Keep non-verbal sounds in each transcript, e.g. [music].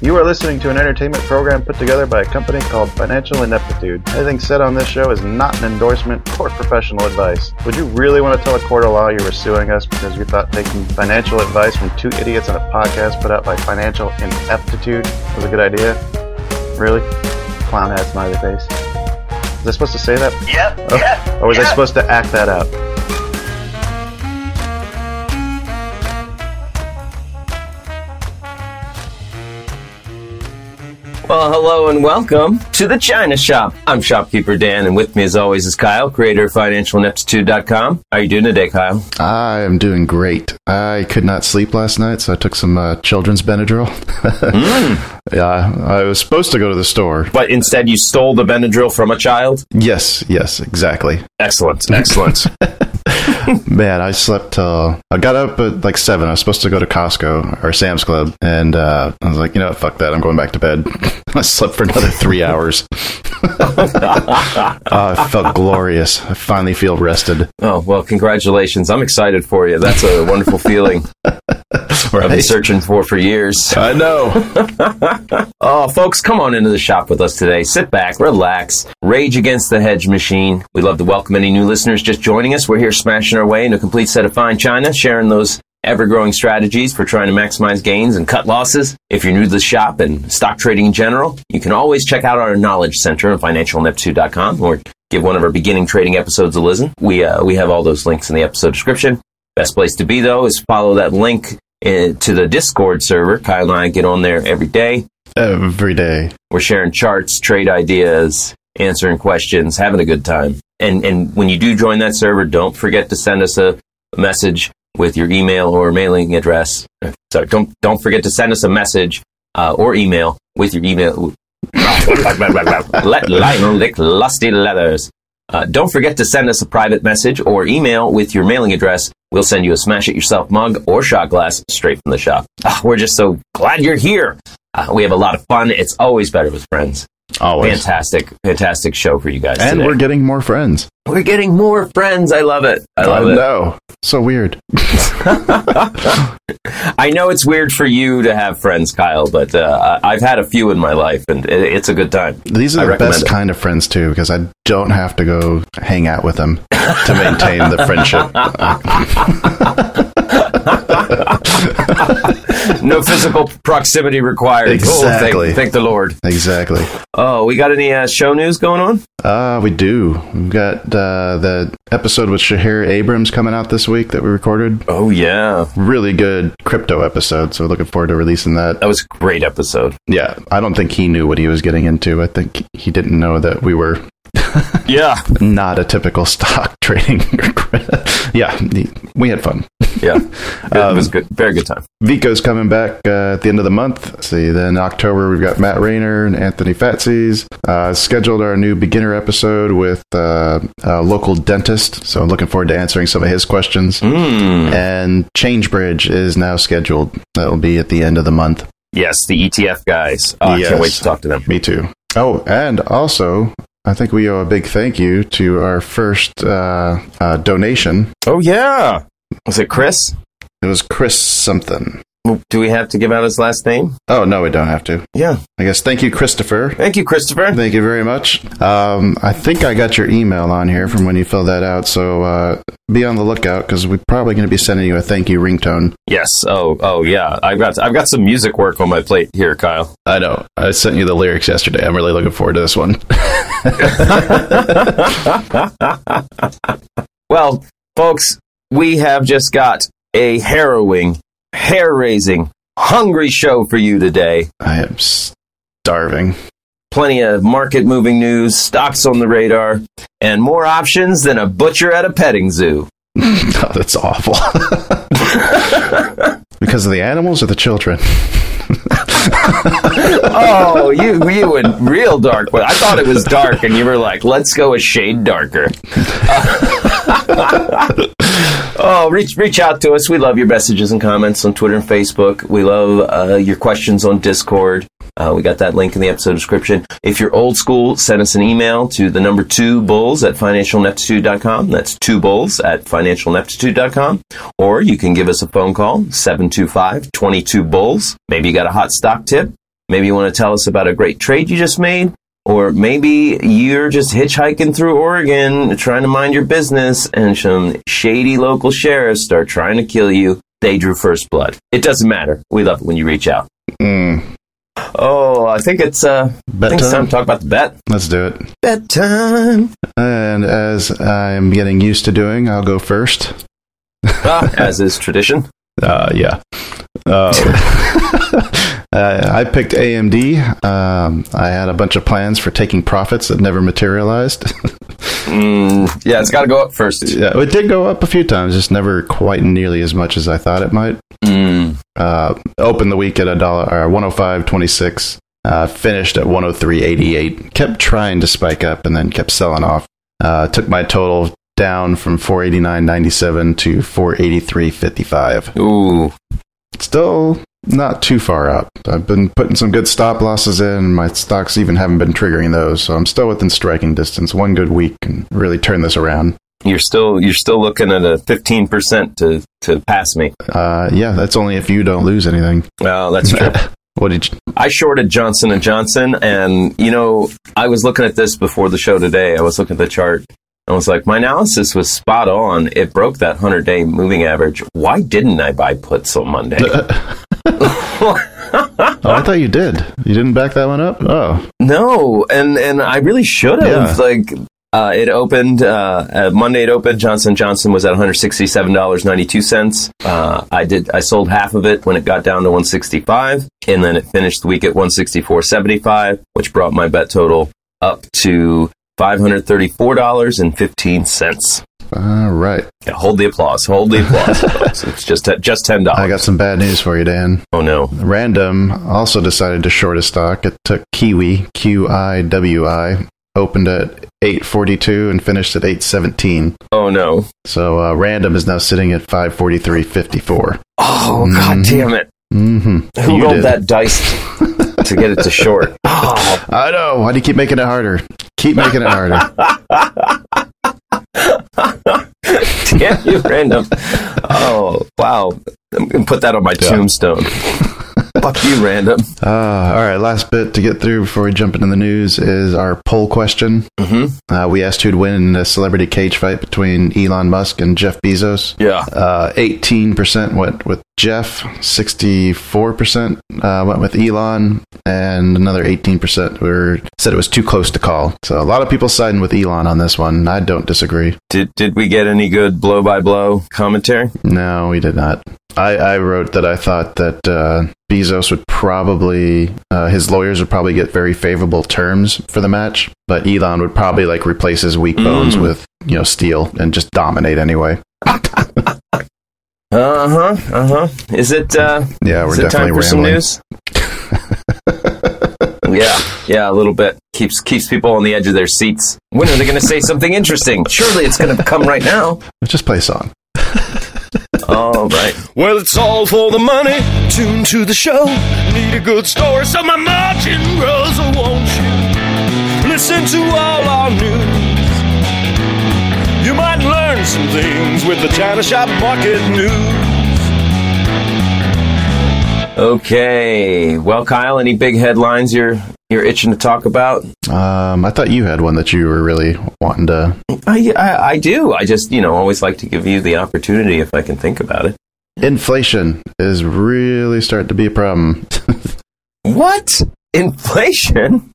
You are listening to an entertainment program put together by a company called Financial Ineptitude. Anything said on this show is not an endorsement or professional advice. Would you really want to tell a court of law you were suing us because you thought taking financial advice from two idiots on a podcast put out by Financial Ineptitude was a good idea? Really? Clown hat smiley face. Was I supposed to say that? Yep. Oh, yep. or was I supposed to act that out? Well, hello and welcome to the China Shop. I'm shopkeeper Dan, and with me, as always, is Kyle, creator of FinancialIneptitude.com. How are you doing today, Kyle? I am doing great. I could not sleep last night, so I took some uh, children's Benadryl. [laughs] Yeah, I was supposed to go to the store. But instead, you stole the Benadryl from a child. Yes, yes, exactly. Excellent, [laughs] excellent. [laughs] Man, I slept till I got up at like seven. I was supposed to go to Costco or Sam's Club, and uh, I was like, you know what, fuck that. I'm going back to bed. [laughs] I slept for another three hours. [laughs] Uh, I felt glorious. I finally feel rested. oh well, congratulations! I'm excited for you. That's a wonderful feeling. [laughs] I've been searching for for years. I know. Oh, folks, come on into the shop with us today. Sit back, relax, rage against the hedge machine. We'd love to welcome any new listeners just joining us. We're here smashing our way into a complete set of fine china, sharing those ever growing strategies for trying to maximize gains and cut losses. If you're new to the shop and stock trading in general, you can always check out our knowledge center on financialineptitude.com or give one of our beginning trading episodes a listen. We, uh, we have all those links in the episode description. Best place to be though is follow that link uh, to the Discord server. Kyle and I get on there every day. Every day. We're sharing charts, trade ideas, answering questions, having a good time. And and when you do join that server, don't forget to send us a message with your email or mailing address. Sorry, don't don't forget to send us a message uh, or email with your email. Let Lionel lick lusty leathers. Uh, don't forget to send us a private message or email with your mailing address. We'll send you a smash it yourself mug or shot glass straight from the shop. Ah, we're just so glad you're here. Uh, we have a lot of fun. It's always better with friends. Always. Fantastic, fantastic show for you guys And today. we're getting more friends. We're getting more friends. I love it. I love it. know. So weird. [laughs] I know it's weird for you to have friends, Kyle, but uh, I- I've had a few in my life, and it, it's a good time. These I are the recommend best it. kind of friends too, because I don't have to go hang out with them to maintain the friendship. [laughs] No physical proximity required. Exactly. Oh, thank, thank the Lord. exactly. Oh, we got any uh, show news going on? Uh, we do. We've got uh, the episode with Shahir Abrams coming out this week that we recorded. Oh yeah, Really good crypto episode, so looking forward to releasing that. that was a great episode. Yeah, I don't think he knew what he was getting into. I think he didn't know that we were Yeah, [laughs] not a typical stock [laughs] trading. [laughs] yeah, we had fun. [laughs] yeah, Good. it was good. Very good time. Vico's coming back uh, at the end of the month. Let's see, then October we've got Matt Rayner and Anthony Fatsis. Uh, scheduled our new beginner episode with uh, a local dentist, so I'm looking forward to answering some of his questions. Mm. And Changebridge is now scheduled. That will be at the end of the month. Yes, the ETF guys. Oh, I can't wait to talk to them. Me too. Oh, and also. I think we owe a big thank you to our first uh, uh, donation. Oh yeah, was it Chris? It was Chris something. Do we have to give out his last name? Oh no, we don't have to. Yeah. I guess thank you, Christopher. Thank you, Christopher. Thank you very much. Um, I think I got your email on here from when you filled that out, so uh, be on the lookout because we're probably going to be sending you a thank you ringtone. Yes. Oh, oh yeah. I've got I've got some music work on my plate here, Kyle. I know. I sent you the lyrics yesterday. I'm really looking forward to this one. [laughs] Well, folks, we have just got a harrowing, hair-raising, hungry show for you today. I am starving. Plenty of market-moving news, stocks on the radar, and more options than a butcher at a petting zoo. [laughs] Oh, that's awful. [laughs] because of the animals or the children? [laughs] oh, you you went real dark. But I thought it was dark, and you were like, "Let's go a shade darker." Uh, [laughs] oh, reach reach out to us. We love your messages and comments on Twitter and Facebook. We love uh, your questions on Discord. Uh, we got that link in the episode description. If you're old school, send us an email to the number two bulls at financialineptitude.com. That's two bulls at financialineptitude.com. Or you can give us a phone call, 725 22 bulls. Maybe you got a hot stock tip. Maybe you want to tell us about a great trade you just made. Or maybe you're just hitchhiking through Oregon trying to mind your business and some shady local sheriffs start trying to kill you. They drew first blood. It doesn't matter. We love it when you reach out. Mm, Oh, I think it's uh, I think it's time to talk about the bet. let's do it. Bet time. And as I'm getting used to doing, I'll go first. Ah, [laughs] as is tradition. Uh, yeah. Uh, [laughs] uh, I picked AMD. Um, I had a bunch of plans for taking profits that never materialized. [laughs] Mm, yeah, it's got to go up first. yeah, it did go up a few times, just never quite nearly as much as I thought it might. Mm, Uh, opened the week at a dollar or 105.26. Uh, finished at 103.88. Kept trying to spike up and then kept selling off. Uh, took my total down from 489.97 to 483.55. ooh, Still not too far up. I've been putting some good stop losses in. My stocks even haven't been triggering those, so I'm still within striking distance. One good week can really turn this around. you're still you're still looking at a fifteen percent to to pass me. Uh, yeah, that's only if you don't lose anything. Well, that's true. [laughs] What did you? I shorted Johnson and Johnson, and you know, I was looking at this before the show today. I was looking at the chart. I was like, my analysis was spot on. It broke that hundred day moving average. Why didn't I buy puts on Monday? [laughs] Oh, I thought you did. You didn't back that one up. Oh, No, and and I really should have. Yeah. Like uh, it opened uh, uh, Monday. It opened. Johnson Johnson was at one hundred sixty seven dollars ninety two cents. Uh, I did. I sold half of it when it got down to one sixty five, and then it finished the week at one sixty four seventy five, which brought my bet total up to five hundred thirty four dollars and fifteen cents. All right. Yeah, hold the applause. Hold the applause. [laughs] it's just just ten dollars. I got some bad news for you, Dan. oh no. Random also decided to short a stock. It took Kiwi, Q I W I, opened at 842 and finished at 817. Oh no. So uh, Random is now sitting at 543.54. Oh god damn it. Mm-hmm. Who You rolled did. that dice to get it to short? [laughs] Oh, I know. Why do you keep making it harder? Keep making it harder. [laughs] [laughs] damn you, random. Oh, wow. I'm going to put that on my Yeah. tombstone. Fuck you, random. Uh, all right, last bit to get through before we jump into the news is our poll question. Mm-hmm. Uh, we asked who'd win a celebrity cage fight between Elon Musk and Jeff Bezos. Yeah. Uh, 18% went with Jeff, 64% uh, went with Elon, and another 18% were said it was too close to call. So a lot of people siding with Elon on this one. I don't disagree. Did did we get any good blow by blow commentary? No, we did not. I, I wrote that I thought that uh, Bezos would probably, uh, his lawyers would probably get very favorable terms for the match, but Elon would probably like replace his weak bones Mm. with, you know, steel and just dominate anyway. [laughs] Uh huh. Uh huh. Is it? Uh, Yeah, we're is it definitely time for some rambling. news? [laughs] yeah, yeah, a little bit. Keeps keeps people on the edge of their seats. When are they going to say something interesting? Surely it's going to come right now. Let's just play a song. [laughs] All right. Well, it's all for the money. Tune to the show. Need a good story, so my margin grows. Won't you listen to all our news? You learn some things with the China Shop Market News. Okay. Well, Kyle, any big headlines you're you're itching to talk about? Um, I thought you had one that you were really wanting to. I, I I do. I just you know always like to give you the opportunity if I can think about it. Inflation is really starting to be a problem. [laughs] What inflation?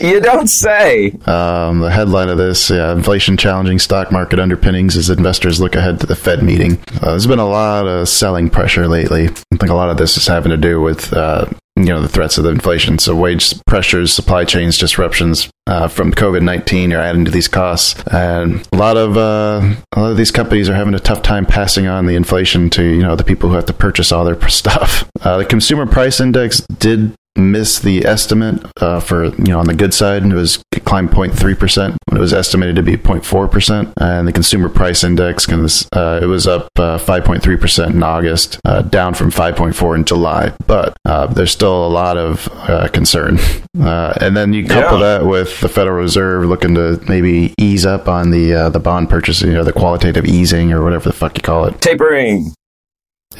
You don't say. Um, the headline of this: yeah, inflation challenging stock market underpinnings as investors look ahead to the Fed meeting. Uh, there's been a lot of selling pressure lately. I think a lot of this is having to do with uh, you know the threats of the inflation. So wage pressures, supply chains disruptions uh, from COVID nineteen are adding to these costs, and a lot of uh, a lot of these companies are having a tough time passing on the inflation to you know the people who have to purchase all their [laughs] stuff. Uh, the consumer price index did miss the estimate uh, for you know on the good side. It was it climbed 0.3 percent when it was estimated to be 0.4 percent, and the consumer price index uh, it was up uh, 5.3 percent in August, uh, down from 5.4 in July. But uh, there's still a lot of uh, concern. [laughs] Uh, and then you couple Yeah. that with the Federal Reserve looking to maybe ease up on the uh, the bond purchasing or the qualitative easing or whatever the fuck you call it. Tapering.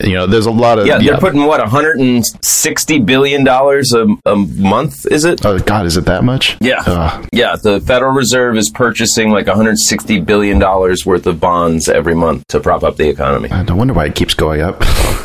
You know, there's a lot of Yeah, they're putting what 160 billion dollars a a month. Is it? Oh God, is it that much? Yeah. Yeah, the Federal Reserve is purchasing like 160 billion dollars worth of bonds every month to prop up the economy. Uh, I don't wonder why it keeps going up. [laughs]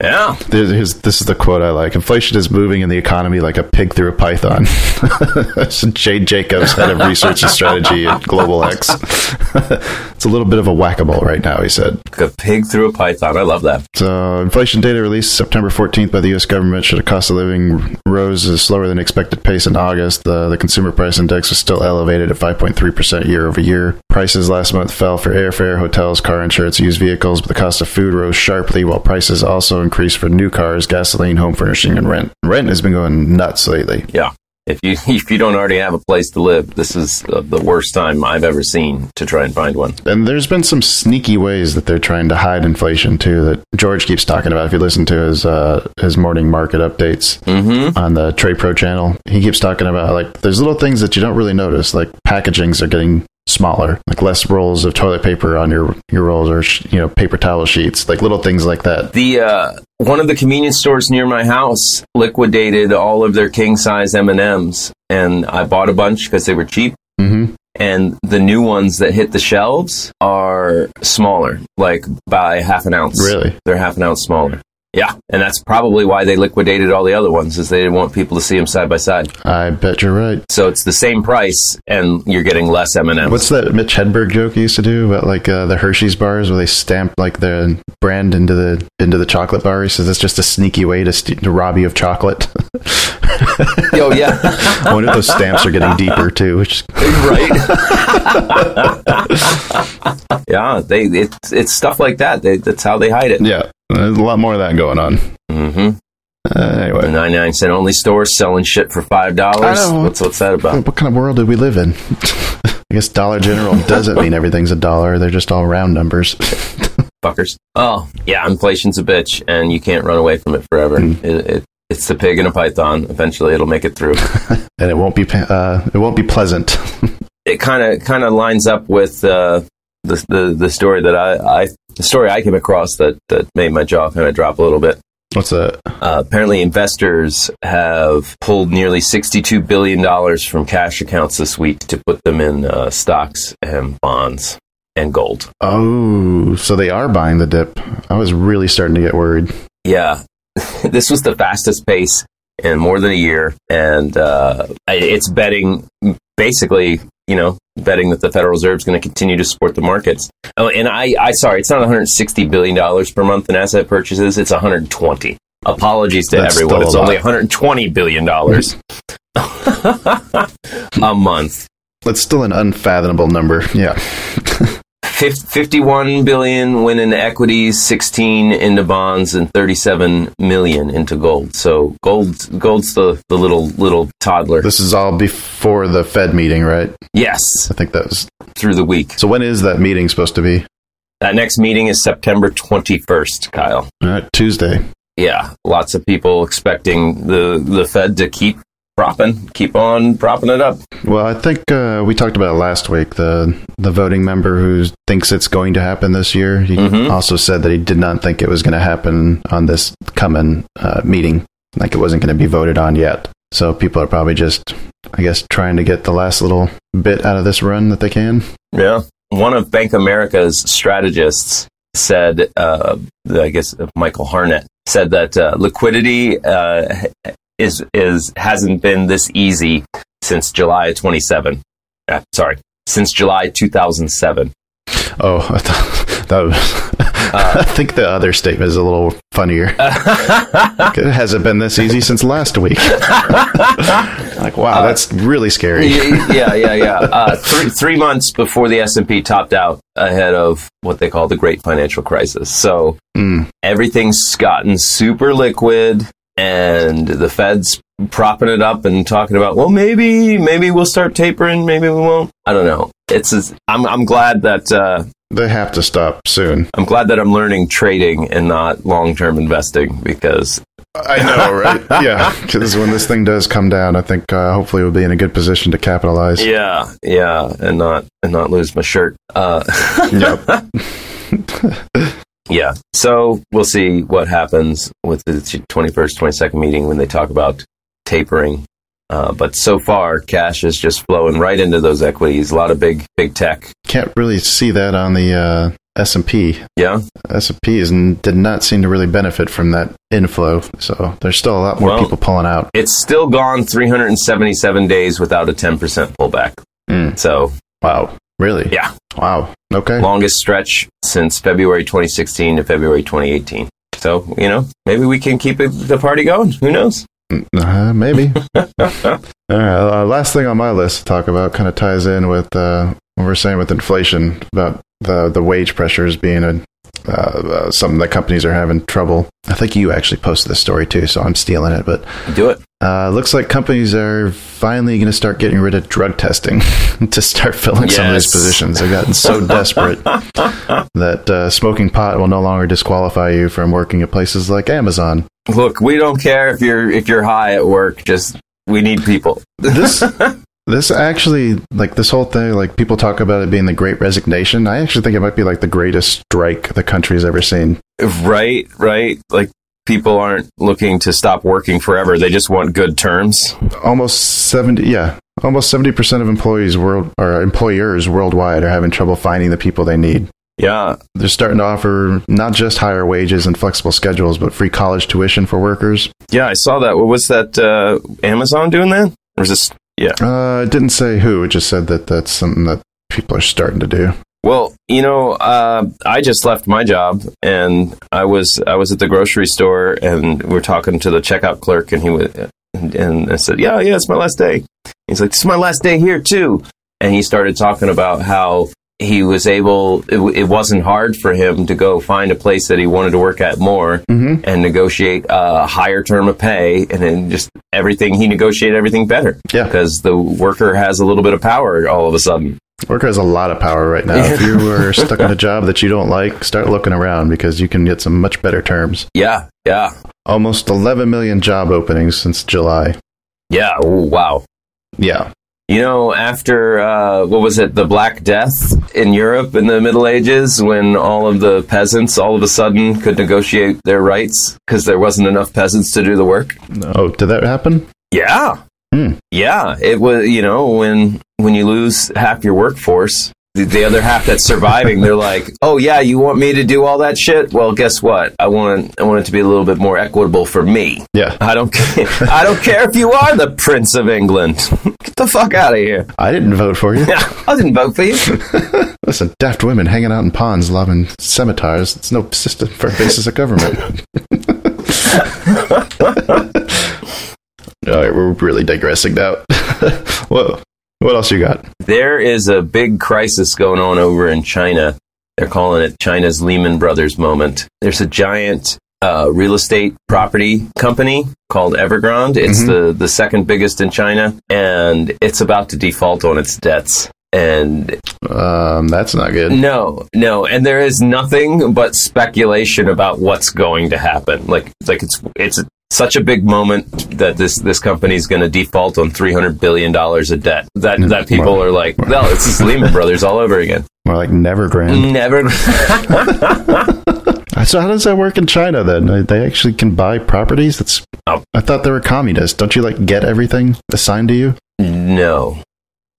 Yeah. This is the quote I like. Inflation is moving in the economy like a pig through a python. [laughs] Jade Jacobs, head of research and strategy at Global X. [laughs] it's a little bit of a whack-a-mole right now, he said. Like a pig through a python. I love that. So, inflation data released September 14th by the U.S. government showed a cost of living rose at a slower than expected pace in August. The, the consumer price index was still elevated at 5.3% year over year. Prices last month fell for airfare, hotels, car insurance, used vehicles, but the cost of food rose sharply, while prices also increased for new cars, gasoline, home furnishing, and rent. Rent has been going nuts lately. Yeah. If you [laughs] if you don't already have a place to live, this is uh, the worst time I've ever seen to try and find one. And there's been some sneaky ways that they're trying to hide inflation too. That George keeps talking about. If you listen to his uh, his morning market updates Mm-hmm. on the Trade Pro channel, he keeps talking about like there's little things that you don't really notice, like packagings are getting smaller, like less rolls of toilet paper on your your rolls, or sh- you know paper towel sheets, like little things like that. The uh, one of the convenience stores near my house liquidated all of their king size M and M's, and I bought a bunch because they were cheap. hmm And the new ones that hit the shelves are smaller, like by half an ounce. Really? They're half an ounce smaller. Yeah, and that's probably why they liquidated all the other ones, is they didn't want people to see them side by side. I bet you're right. So it's the same price, and you're getting less M and M's. What's that Mitch Hedberg joke he used to do about like uh, the Hershey's bars where they stamp like the brand into the into the chocolate bar? He says that's just a sneaky way to, st- to rob you of chocolate. [laughs] [laughs] Oh yeah, I wonder if those stamps are getting deeper too. Which right. [laughs] yeah, they it's it's stuff like that. They, that's how they hide it. yeah, there's a lot more of that going on. Mm-hmm. Uh, The 99 cent only stores selling shit for five dollars. What's what's that about? what kind of world do we live in? [laughs] I guess Dollar General doesn't mean everything's a dollar. They're just all round numbers. Fuckers. Oh yeah, inflation's a bitch, and you can't run away from it forever. Mm. It, it, it's the pig in a python. Eventually, it'll make it through. [laughs] and it won't be uh, it won't be pleasant. [laughs] it kind of kind of lines up with uh, the, the the story that I, I the story I came across that that made my jaw kind of drop a little bit. What's that? Uh, apparently, investors have pulled nearly $62 billion from cash accounts this week to put them in uh, stocks and bonds and gold. Oh, so they are buying the dip. I was really starting to get worried. Yeah, [laughs] this was the fastest pace in more than a year. And uh, it's betting, basically, you know, betting that the Federal Reserve is going to continue to support the markets. Oh, and I, I sorry, it's not 160 billion dollars per month in asset purchases. It's 120. Apologies to That's everyone. It's only 120 billion dollars [laughs] a month. That's still an unfathomable number. Yeah. Fif- 51 billion went into equities, 16 into bonds, and 37 million into gold. So gold, gold's the, the little little toddler. This is all before the Fed meeting, right? Yes, I think that was. through the week. So when is that meeting supposed to be? That next meeting is September 21st, Kyle. All right, Tuesday. Yeah, lots of people expecting the the Fed to keep propping, keep on propping it up. Well, I think uh, we talked about it last week. The the voting member who thinks it's going to happen this year. He Mhm. also said that he did not think it was going to happen on this coming uh, meeting. Like it wasn't going to be voted on yet. So people are probably just, I guess, trying to get the last little bit out of this run that they can. Yeah. One of Bank America's strategists said, uh, I guess Michael Hartnett said that uh, liquidity uh, is is hasn't been this easy since July 27. Uh, sorry, since July 2007. Oh, I thought [laughs] that was. [laughs] I think the other statement is a little funnier. [laughs] it hasn't been this easy since last week. like, wow, that's really scary. yeah, yeah, yeah. Uh, three, three months before the S and P topped out ahead of what they call the Great Financial Crisis. So Mm. everything's gotten super liquid. And the Fed's propping it up and talking about, well, maybe, maybe we'll start tapering, maybe we won't. I don't know. It's, I'm, I'm glad that, uh, They have to stop soon. I'm glad that I'm learning trading and not long-term investing because I know, right? [laughs] yeah, because when this thing does come down, I think uh, hopefully we'll be in a good position to capitalize. yeah, yeah, and not and not lose my shirt. Uh, [laughs] Yep. [laughs] yeah. So we'll see what happens with the 21st, 22nd meeting when they talk about tapering. Uh, but so far, cash is just flowing right into those equities. A lot of big, big tech. Can't really see that on the uh, S and P. Yeah. S and P did not seem to really benefit from that inflow. So there's still a lot more Well- people pulling out. It's still gone 377 days without a 10% pullback. Mm. So, Wow, really? yeah, Wow. Okay. longest stretch since February 2016 to February 2018. So, you know, maybe we can keep it, the party going. Who knows? Uh, maybe. [laughs] All right. Uh, last thing on my list to talk about kind of ties in with uh, what we're saying with inflation about the the wage pressures being a uh, uh, something that companies are having trouble. I think you actually posted this story too, so I'm stealing it. But Do it. Uh, looks like companies are finally going to start getting rid of drug testing [laughs] to start filling some of these positions. They've gotten so [laughs] desperate that uh, smoking pot will no longer disqualify you from working at places like Amazon. Look, we don't care if you're if you're high at work. Just we need people. this [laughs] this actually like this whole thing like people talk about it being the great resignation i actually think it might be like the greatest strike the country's ever seen Right, right. Like people aren't looking to stop working forever. They just want good terms. almost 70 yeah almost 70% of employees world or employers worldwide are having trouble finding the people they need Yeah. they're starting to offer not just higher wages and flexible schedules but free college tuition for workers Yeah, I saw that. What was that uh Amazon doing that? Or was this yeah. uh it didn't say who it just said that that's something that people are starting to do Well, you know, uh, I just left my job, and I was I was at the grocery store, and we are talking to the checkout clerk, and he was, and, and I said, "Yeah, yeah, it's my last day." He's like, "This is my last day here too," and he started talking about how he was able. It, it wasn't hard for him to go find a place that he wanted to work at more Mhm. and negotiate a higher term of pay, and then just everything he negotiated everything better. Yeah. because the worker has a little bit of power all of a sudden. Worker has a lot of power right now. If you are stuck in a [laughs] job that you don't like, start looking around because you can get some much better terms. Yeah, yeah. Almost 11 million job openings since July. Yeah. Ooh, wow. Yeah. You know, after uh, what was it, the Black Death in Europe in the Middle Ages, when all of the peasants all of a sudden could negotiate their rights because there wasn't enough peasants to do the work. Oh, did that happen? Yeah, Hmm. yeah. It was you know when when you lose half your workforce, the, the other half that's surviving, they're like, oh yeah, you want me to do all that shit? Well, guess what? I want I want it to be a little bit more equitable for me. Yeah. I don't care. [laughs] I don't care if you are the Prince of England. [laughs] Get the fuck out of here. I didn't vote for you. [laughs] Yeah, I didn't vote for you. Listen, daft women hanging out in ponds lobbing scimitars. It's no system for basis of government. All right, we're really digressing now. [laughs] Whoa. What else you got? There is a big crisis going on over in China. They're calling it China's Lehman Brothers moment. There's a giant uh, real estate property company called Evergrande. It's the, the second biggest in China, and it's about to default on its debts. And Um, that's not good. no, no, and there is nothing but speculation about what's going to happen. Like, like it's it's such a big moment that this this company is going to default on three hundred billion dollars of debt. That that people are like, no, it's just Lehman Brothers all over again. [laughs] More like Nevergrande. Never. [laughs] So how does that work in China then? They actually can buy properties? That's Oh. I thought they were communists. Don't you like get everything assigned to you? no,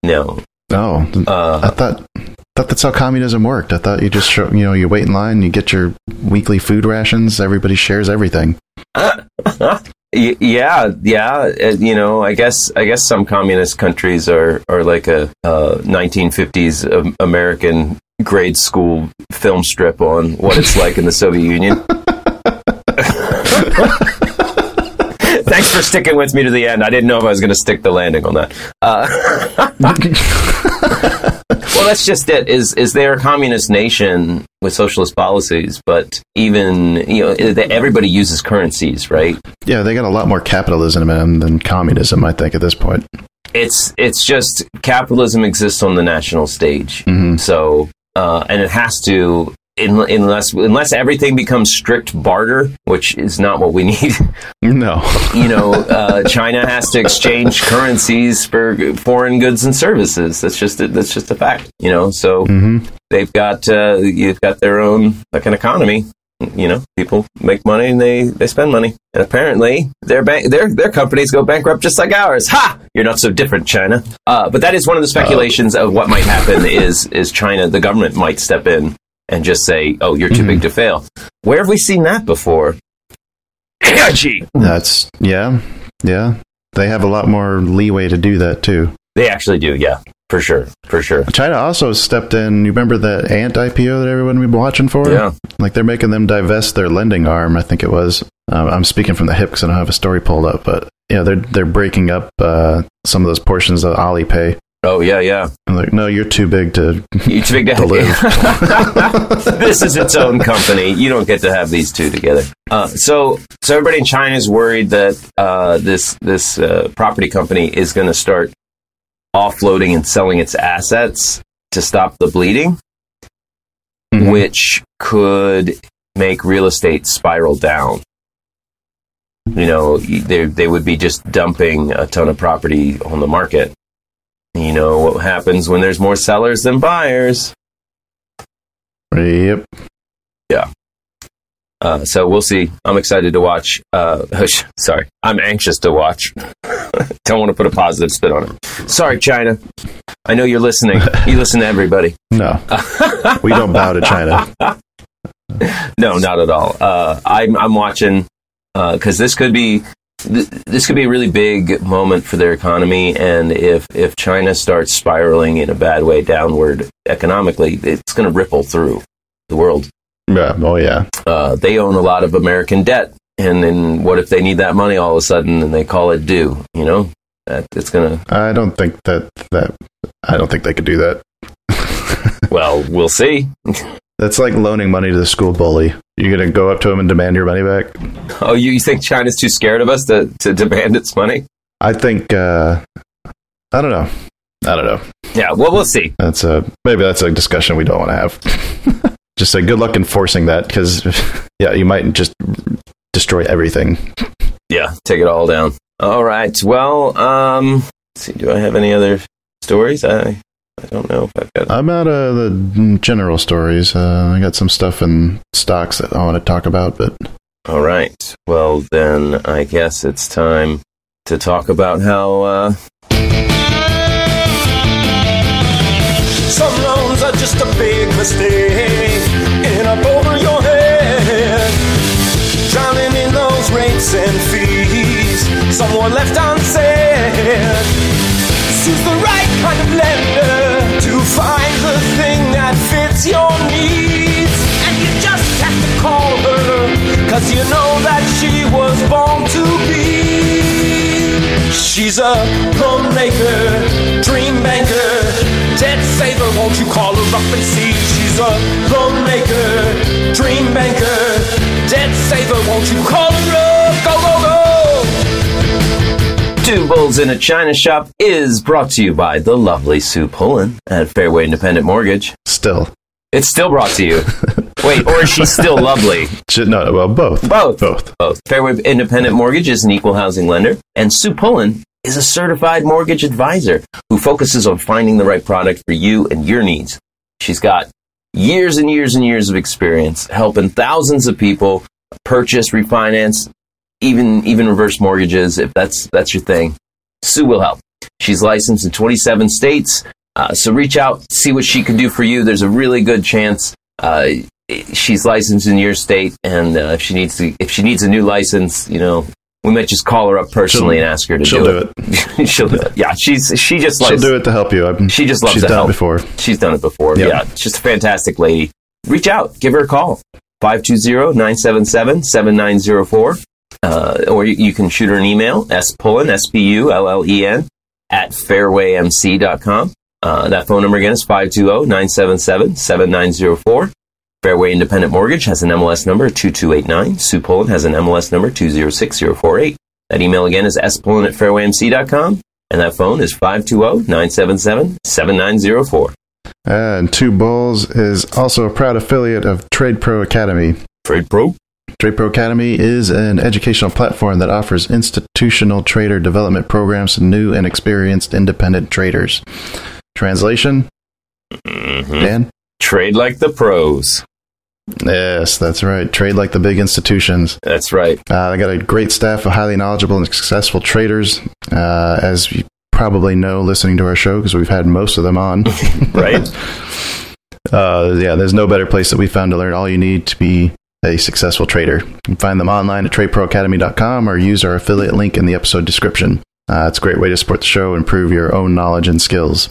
no. No. I Uh, thought thought that's how communism worked. I thought you just show, you know, you wait in line, you get your weekly food rations, everybody shares everything. [laughs] yeah, yeah. You know, I guess I guess some communist countries are are like a uh, 1950s um, American grade school film strip on what it's like in the Soviet Union. [laughs] Thanks for sticking with me to the end. I didn't know if I was going to stick the landing on that. Uh, [laughs] well, that's just it. Is is they're a communist nation with socialist policies, but even you know everybody uses currencies, right? Yeah, they got a lot more capitalism in them than communism, I think, at this point. It's it's just capitalism exists on the national stage, so uh, and it has to. In- Unless unless everything becomes strict barter, which is not what we need, [laughs] No. you know, uh, China has to exchange currencies for foreign goods and services. That's just a, that's just a fact, you know. So they've got uh, you've got their own like an economy. You know, people make money and they, they spend money, and apparently their bank their their companies go bankrupt just like ours. Ha! You're not so different, China. Uh, but that is one of the speculations of what might happen. is is China the government might step in and just say, "Oh, you're too big to fail." Where have we seen that before? Gee. That's, yeah. Yeah. They have a lot more leeway to do that, too. They actually do, yeah, for sure, for sure. China also stepped in. You remember that Ant IPO that everyone was watching for? Yeah. Like they're making them divest their lending arm. I think it was. Um, I'm speaking from the hip because I don't have a story pulled up, but yeah, they're they're breaking up uh, some of those portions of Alipay. Oh yeah, yeah. I'm like, no, you're too big to. [laughs] You're too big to To live. [laughs] this is its own company. You don't get to have these two together. Uh, so, so everybody in China is worried that uh, this this uh, property company is going to start offloading and selling its assets to stop the bleeding, Mhm. which could make real estate spiral down. You know, they they would be just dumping a ton of property on the market. You know what happens when there's more sellers than buyers. Yep. Yeah. Uh, so we'll see. I'm excited to watch. Uh, [laughs] sorry, I'm anxious to watch. [laughs] Don't want to put a positive spin on it. Sorry, China. I know you're listening. You [laughs] listen to everybody. No, we don't bow to China. No, not at all. Uh, I'm I'm watching because this could be th- this could be a really big moment for their economy, and if if China starts spiraling in a bad way downward economically, it's going to ripple through the world. Yeah. Oh yeah. uh, they own a lot of American debt. And then what if they need that money all of a sudden and they call it due? You know, that it's gonna. I don't think that that. I don't think they could do that. [laughs] Well, we'll see. That's like loaning money to the school bully. You're gonna go up to him and demand your money back. Oh, you, you think China's too scared of us to, to demand its money? I think. uh I don't know. I don't know. Yeah, well, we'll see. That's a maybe that's a discussion we don't want to have. [laughs] just say good luck enforcing that because [laughs] yeah, you might just destroy everything. Yeah, take it all down. All right. Well, um, let's see. Do I have any other stories? I I don't know if I've got. I'm out of the general stories. Uh, I got some stuff in stocks that I want to talk about, but All right. Well, then I guess it's time to talk about how. Uh, Some loans are just a big mistake and up over your head. Drowning in those rates and fees, someone left unsaid. Sue's the cause you know that she was born to be. She's a loan maker, dream banker, debt saver. Won't you call her up and see? She's a loan maker, dream banker, debt saver. Won't you call her up? Go, go, go! Two Bulls in a China Shop is brought to you by the lovely Sue Pullen at Fairway Independent Mortgage. still, It's still brought to you. [laughs] Wait, or is she still lovely? Shit, no, well, both, Both. both. Both. Fairway Independent Mortgage is an equal housing lender, and Sue Pullen is a certified mortgage advisor who focuses on finding the right product for you and your needs. She's got years and years and years of experience helping thousands of people purchase, refinance, even even reverse mortgages if that's that's your thing. Sue will help. She's licensed in 27 states, uh, so reach out, see what she can do for you. There's a really good chance uh, she's licensed in your state, and uh, if she needs to, if she needs a new license, you know, we might just call her up personally She'll- and ask her to she'll do, it. [laughs] she'll do it. Yeah, she's she just She'll do it to help you. I'm, She just loves she's to done help. it before. She's done it before. Yep. Yeah, she's a fantastic lady. Reach out, give her a call. 520-977-7904. Uh, or you, you can shoot her an email, spullen, S-P-U-L-L-E-N, at fairwaymc.com. Uh, that phone number again is 520-977-7904. Fairway Independent Mortgage has an MLS number 2289. Sue Pullen has an MLS number 206048. That email again is spullen at fairwaymc.com. And that phone is 520-977-7904. And Two Bulls is also a proud affiliate of Trade Pro Academy. Trade Pro. Trade Pro Academy is an educational platform that offers institutional trader development programs to new and experienced independent traders. Translation? Mm-hmm. Dan? Trade like the pros. Yes, that's right. Trade like the big institutions. That's right. Uh, they got a great staff of highly knowledgeable and successful traders, uh, as you probably know listening to our show because we've had most of them on. [laughs] [laughs] Right? uh, yeah, there's no better place that we found to learn all you need to be a successful trader. You can find them online at tradeproacademy.com or use our affiliate link in the episode description. Uh, it's a great way to support the show, improve your own knowledge and skills.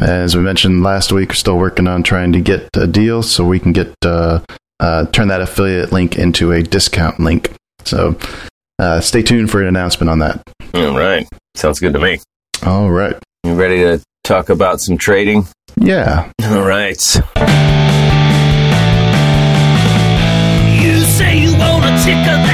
As we mentioned last week, we're still working on trying to get a deal so we can get uh, uh, turn that affiliate link into a discount link. So uh, stay tuned for an announcement on that. All right. Sounds good to me. All right. You ready to talk about some trading? Yeah. All right. You say you want a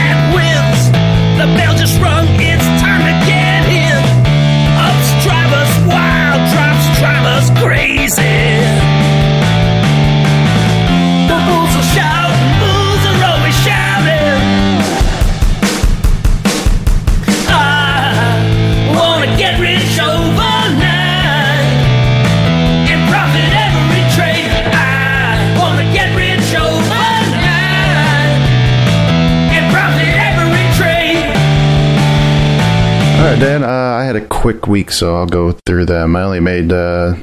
quick week, so I'll go through them. I only made, uh,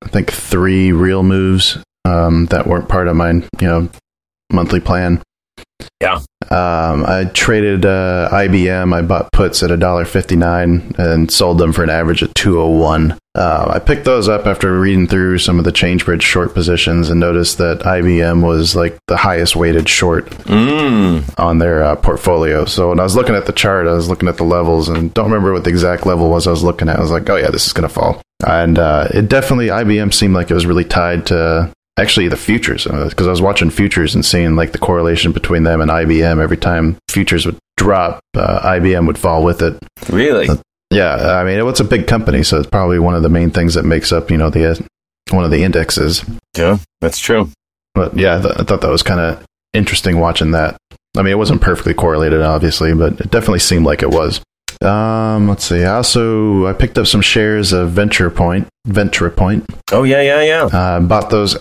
I think, three real moves um, that weren't part of my, you know, monthly plan. Yeah. Um, I traded uh, IBM. I bought puts at a dollar fifty nine and sold them for an average of two oh one. Uh, I picked those up after reading through some of the ChangeBridge short positions and noticed that IBM was like the highest weighted short Mm. on their uh, portfolio. So when I was looking at the chart, I was looking at the levels and don't remember what the exact level was I was looking at. I was like, oh yeah, this is going to fall. And uh, it definitely, IBM seemed like it was really tied to actually the futures because I was watching futures and seeing like the correlation between them and IBM. Every time futures would drop, uh, IBM would fall with it. Really? Yeah, I mean, it's a big company, so it's probably one of the main things that makes up, you know, the uh, one of the indexes. Yeah, that's true. But yeah, I, th- I thought that was kind of interesting watching that. I mean, it wasn't perfectly correlated, obviously, but it definitely seemed like it was. Um, let's see. I also I picked up some shares of Venture Point. Venture Point. Oh, yeah, yeah, yeah. Uh, bought those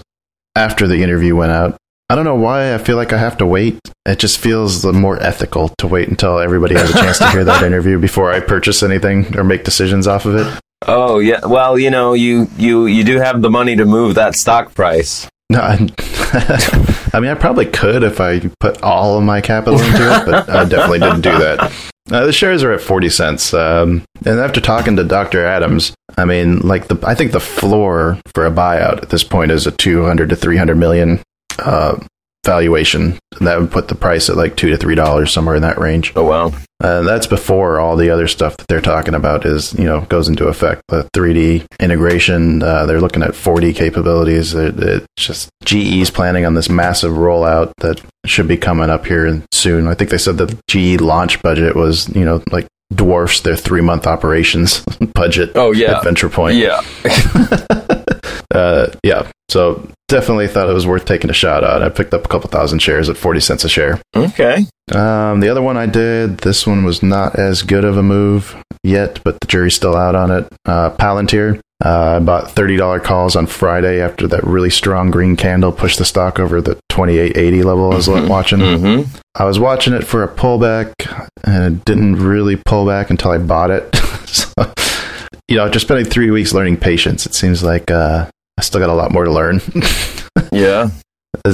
after the interview went out. I don't know why I feel like I have to wait. It just feels more ethical to wait until everybody has a chance to hear that [laughs] interview before I purchase anything or make decisions off of it. Oh, yeah. Well, you know, you, you, you do have the money to move that stock price. No, I, [laughs] I mean, I probably could if I put all of my capital into it, but I definitely didn't do that. Uh, the shares are at 40 cents. Um, and after talking to Dr. Adams, I mean, like the, I think the floor for a buyout at this point is a 200 to 300 million, uh, valuation. That would put the price at like two to three dollars somewhere in that range. Oh, wow. Uh, that's before all the other stuff that they're talking about is, you know, goes into effect. The 3D integration, uh, they're looking at 4D capabilities. It, it's just GE's planning on this massive rollout that should be coming up here soon. I think they said the GE launch budget was, you know, like dwarfs their three month operations [laughs] budget. Oh, yeah. At Venture Point. Yeah. [laughs] [laughs] Uh, yeah. So definitely thought it was worth taking a shot at. I picked up a couple thousand shares at 40 cents a share. Okay. Um, the other one I did, this one was not as good of a move yet, but the jury's still out on it. Uh, Palantir. Uh, I bought $30 calls on Friday after that really strong green candle pushed the stock over the 2880 level I was watching. Mm-hmm. I was watching it for a pullback and it didn't really pull back until I bought it. [laughs] so, you know, after spending three weeks learning patience, it seems like uh, I still got a lot more to learn. [laughs] Yeah.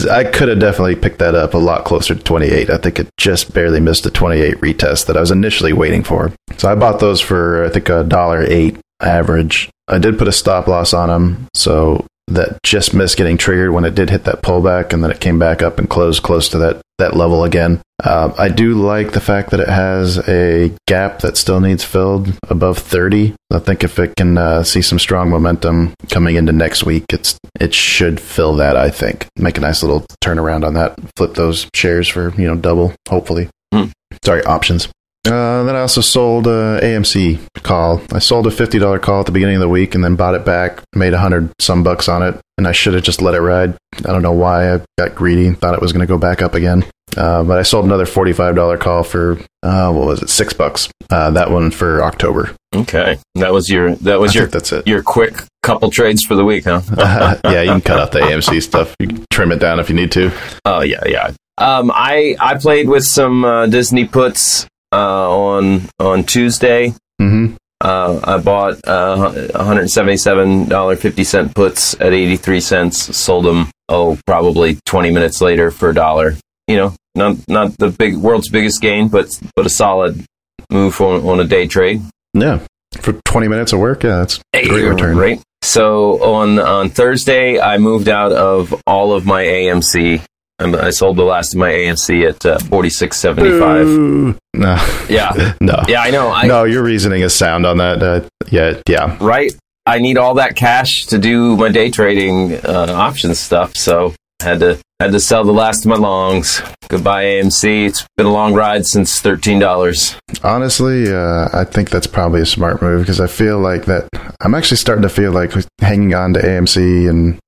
I could have definitely picked that up a lot closer to 28. I think it just barely missed the 28 retest that I was initially waiting for. So I bought those for I think a dollar eight average. I did put a stop loss on them, so that just missed getting triggered when it did hit that pullback, and then it came back up and closed close to that that level again. Uh, I do like the fact that it has a gap that still needs filled above 30. I think if it can uh, see some strong momentum coming into next week, it's it should fill that. I think make a nice little turnaround on that. Flip those shares for you know double, hopefully. Hmm. Sorry, options. Uh, then I also sold a AMC call. I sold a fifty dollar call at the beginning of the week, and then bought it back, made a hundred some bucks on it, and I should have just let it ride. I don't know why I got greedy, thought it was going to go back up again. Uh, but I sold another forty five dollar call for uh, what was it, six bucks. Uh, that one for October. Okay, that was your that was I your that's it. your quick couple trades for the week, huh? [laughs] yeah, you can cut out the AMC stuff. You can trim it down if you need to. Oh yeah, yeah. Um, I I played with some uh, Disney puts uh, on on Tuesday. hmm Uh, I bought uh, $177.50 puts at 83 cents. Sold them, oh, probably 20 minutes later for a dollar. You know, not not the big world's biggest gain, but but a solid move on, on a day trade. Yeah, for twenty minutes of work, yeah, that's a great return. Right. So on on Thursday, I moved out of all of my AMC. I sold the last of my AMC at uh, 46.75. No, Yeah. [laughs] no, Yeah, I know. I, no. Your reasoning is sound on that. Uh, yeah, yeah. right? I need all that cash to do my day trading uh, options stuff, so had to had to sell the last of my longs. Goodbye AMC. It's been a long ride since thirteen dollars. Honestly, uh, I think that's probably a smart move because I feel like that. I'm actually starting to feel like hanging on to AMC and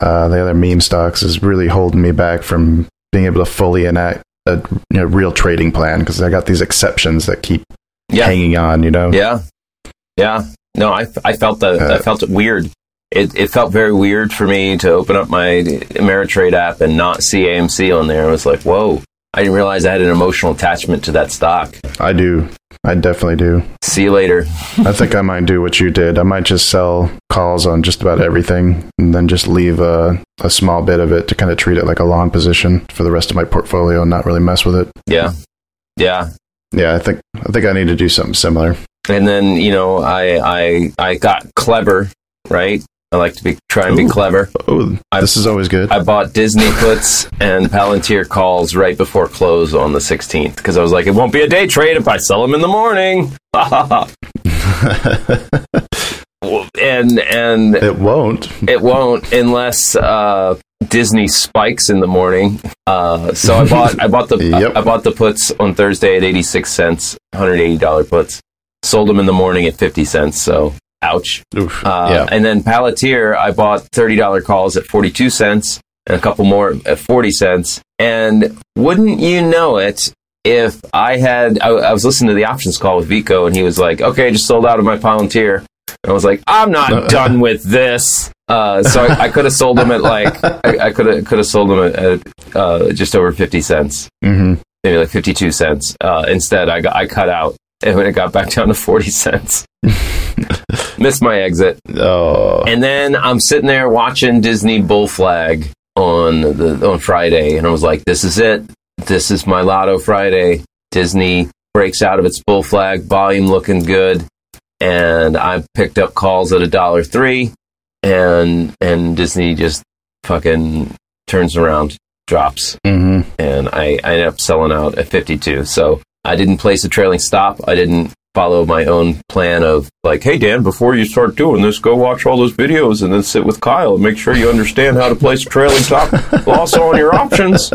uh, the other meme stocks is really holding me back from being able to fully enact a you know, real trading plan because I got these exceptions that keep Yeah, hanging on. You know, yeah, yeah. No, I I felt that I Uh, felt it weird. It it felt very weird for me to open up my Ameritrade app and not see AMC on there. I was like, whoa. I didn't realize I had an emotional attachment to that stock. I do. I definitely do. See you later. I think I might do what you did. I might just sell calls on just about everything and then just leave a, a small bit of it to kind of treat it like a long position for the rest of my portfolio and not really mess with it. Yeah, yeah. Yeah, I think I think I need to do something similar. and then you know I I I got clever, right? I like to be try and be Ooh. clever. Oh, this is always good. I bought Disney puts and Palantir calls right before close on the 16th because I was like, it won't be a day trade if I sell them in the morning. [laughs] and and it won't. it won't unless uh, Disney spikes in the morning. Uh, so I bought I bought the [laughs] Yep. I, bought the puts on Thursday at eighty six cents, hundred eighty dollar puts. Sold them in the morning at fifty cents. So ouch. Oof. Uh, yeah. And then Palantir, I bought thirty dollar calls at forty two cents and a couple more at forty cents. And wouldn't you know it? If I had, I, I was listening to the options call with Vico, and he was like, "Okay, I just sold out of my Palantir." And I was like, "I'm not [laughs] done with this." Uh, so I, I could have sold them at like, I, I could have could have sold them at, at uh, just over fifty cents, hmm maybe like fifty two cents. Uh, instead, I got I cut out, and when it got back down to forty cents, [laughs] missed my exit. Oh, And then I'm sitting there watching Disney Bull Flag on the on Friday, and I was like, "This is it. This is my Lotto Friday." Disney breaks out of its Bull Flag, volume looking good, and I picked up calls at a dollar three, and and Disney just fucking turns around, drops, hmm and I, I ended up selling out at 52. So I didn't place a trailing stop. I didn't follow my own plan of like, hey Dan, before you start doing this, go watch all those videos and then sit with Kyle and make sure you understand how to place a trailing stop also on your options.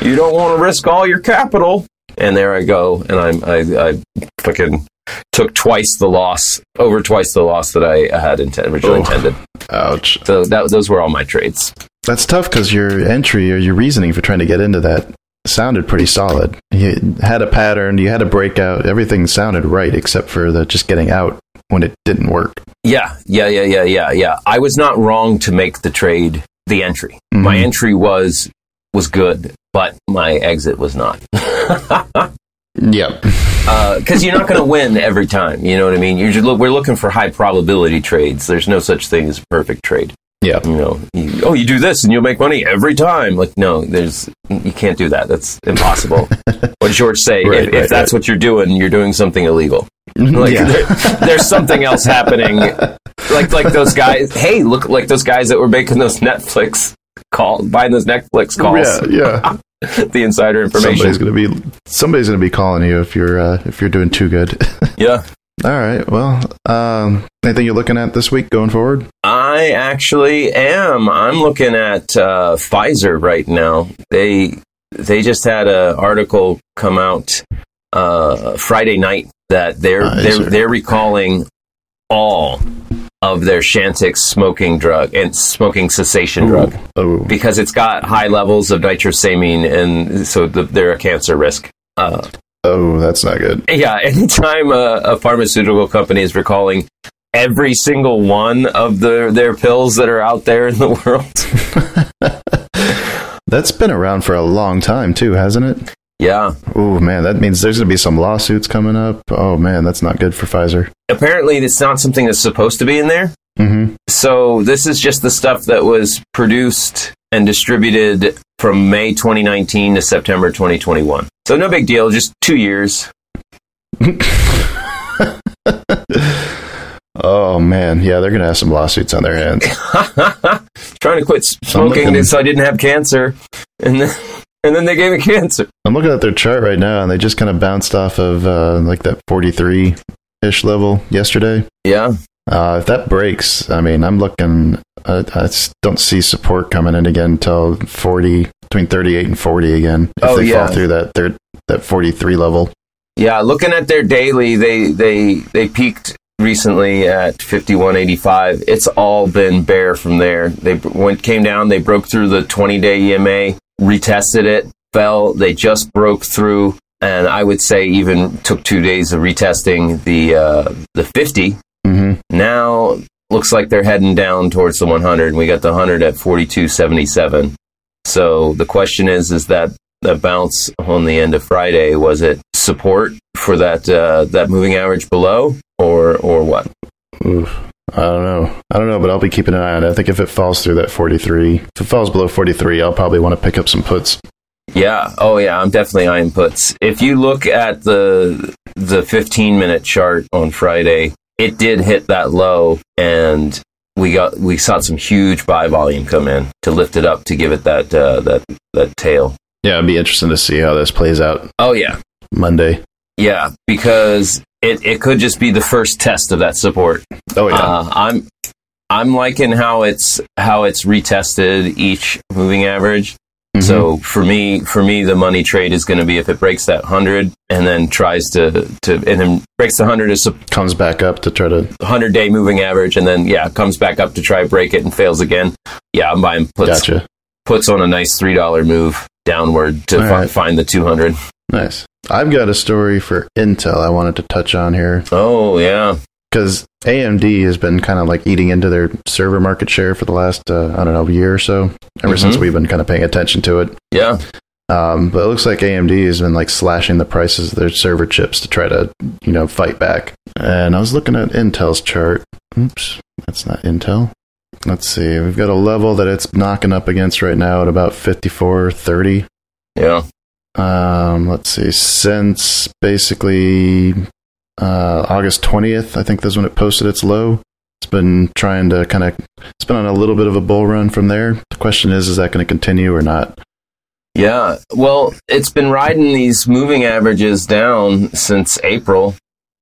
You don't want to risk all your capital. And there I go, and I'm I, I fucking took twice the loss, over twice the loss that I had intent, originally intended. ouch. So that, those were all my trades. That's tough because your entry or your reasoning for trying to get into that sounded pretty solid. You had a pattern, you had a breakout, everything sounded right except for the just getting out when it didn't work. Yeah, yeah, yeah, yeah, yeah, yeah. I was not wrong to make the trade, the entry. My Mhm. entry was was good, but my exit was not. [laughs] Yep. Because you're not going to win every time. You know what I mean? You're just look, we're looking for high probability trades. There's no such thing as a perfect trade. Yeah. You know, you, oh, you do this and you'll make money every time. Like, no, there's you can't do that. That's impossible. [laughs] what did George say? Right, if, if right, that's what you're doing, you're doing something illegal. Like Mm-hmm. Yeah. there- there's something else happening. [laughs] Like like those guys. Hey, look like those guys that were making those Netflix call buying those Netflix calls. Yeah, yeah. [laughs] the insider information. Somebody's gonna be somebody's gonna be calling you if you're uh, if you're doing too good. Yeah. All right. Well, um, anything you're looking at this week going forward? I actually am. I'm looking at uh, Pfizer right now. They they just had an article come out uh, Friday night that they're Pfizer. they're they're recalling all of their Chantix smoking drug and smoking cessation drug Oh, because it's got high levels of nitrosamine and so the, they're a cancer risk. Uh, oh, that's not good. yeah, anytime a, a pharmaceutical company is recalling every single one of the, their pills that are out there in the world, [laughs] That's been around for a long time too, hasn't it? yeah. Oh man, that means there's gonna be some lawsuits coming up. Oh man, that's not good for Pfizer. Apparently, it's not something that's supposed to be in there. Mm-hmm. So this is just the stuff that was produced and distributed from May 2019 to September 2021. So no big deal, just two years. [laughs] Oh man, yeah, they're gonna have some lawsuits on their hands. [laughs] Trying to quit smoking looking- so I didn't have cancer, and then [laughs] and then they gave me cancer. I'm looking at their chart right now, and they just kind of bounced off of uh, like that 43 ish level yesterday. Yeah, Uh, if that breaks, I mean, I'm looking. I, I don't see support coming in again until 40, between 38 and 40 again. If Oh, they yeah. fall through that third, that 43 level. Yeah, looking at their daily, they they they peaked recently at 51.85. It's all been bear from there. They went came down, they broke through the 20-day EMA, retested it, fell, they just broke through and I would say even took 2 days of retesting the uh, the 50. hmm Now looks like they're heading down towards the 100. We got the 100 at 42.77. So the question is is that that bounce on the end of Friday was it support for that uh, that moving average below or or what? Oof. I don't know. I don't know, but I'll be keeping an eye on it. I think if it falls through that 43, if it falls below 43, I'll probably want to pick up some puts. Yeah. Oh yeah, I'm definitely eyeing puts. If you look at the the 15 minute chart on Friday, it did hit that low and we got we saw some huge buy volume come in to lift it up to give it that uh, that that tail. Yeah, it'd be interesting to see how this plays out Oh yeah. Monday. Yeah, because it, it could just be the first test of that support. Oh yeah, Uh, I'm I'm liking how it's how it's retested each moving average. Mhm. So for me, for me, the money trade is going to be if it breaks that hundred and then tries to to and then breaks the hundred is comes back up to try to. hundred day moving average, and then yeah, comes back up to try break it and fails again. Yeah, I'm buying puts Gotcha. puts on a nice three dollar move downward to fi- right. find the two hundred. Nice. I've got a story for Intel I wanted to touch on here Oh yeah, because AMD has been kind of like eating into their server market share for the last uh, I don't know year or so. Ever Mhm. since we've been kind of paying attention to it. yeah. Um, but it looks like AMD has been like slashing the prices of their server chips to try to, you know, fight back. And I was looking at Intel's chart. Oops, that's not Intel. Let's see. We've got a level that it's knocking up against right now at about 54.30. Yeah. Um, let's see. Since basically uh, August 20th, I think that's when it posted its low. It's been trying to kind of, it's been on a little bit of a bull run from there. The question is, is that going to continue or not? Yeah, well, it's been riding these moving averages down since April.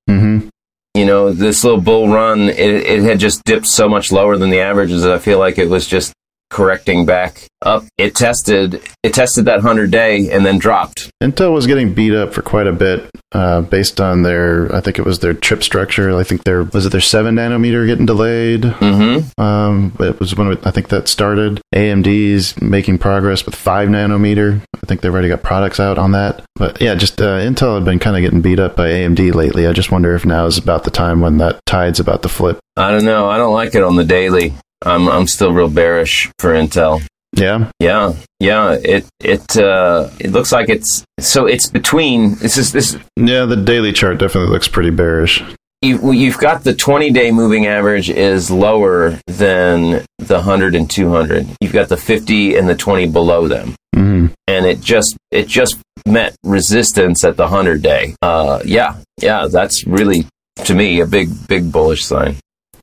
Mm-hmm. You know, this little bull run, it, it had just dipped so much lower than the averages. that I feel like it was just correcting back up. It tested, it tested that hundred day and then dropped. Intel was getting beat up for quite a bit uh, based on their, I think it was their chip structure. I think their, was it their 7 nanometer getting delayed? Mm-hmm. Um, it was when I think that started. AMD's making progress with 5 nanometer. I think they've already got products out on that. But yeah, just uh, Intel had been kind of getting beat up by AMD lately. I just wonder if now is about the time when that tide's about to flip. I don't know. I don't like it on the daily. I'm I'm still real bearish for Intel. Yeah. Yeah, yeah. It it uh, it looks like it's so it's between. This is this Yeah, the daily chart definitely looks pretty bearish. You, you've got the 20 day moving average is lower than the 100 and 200 you've got the 50 and the 20 below them hmm and it just it just met resistance at the 100 day uh yeah yeah that's really to me a big big bullish sign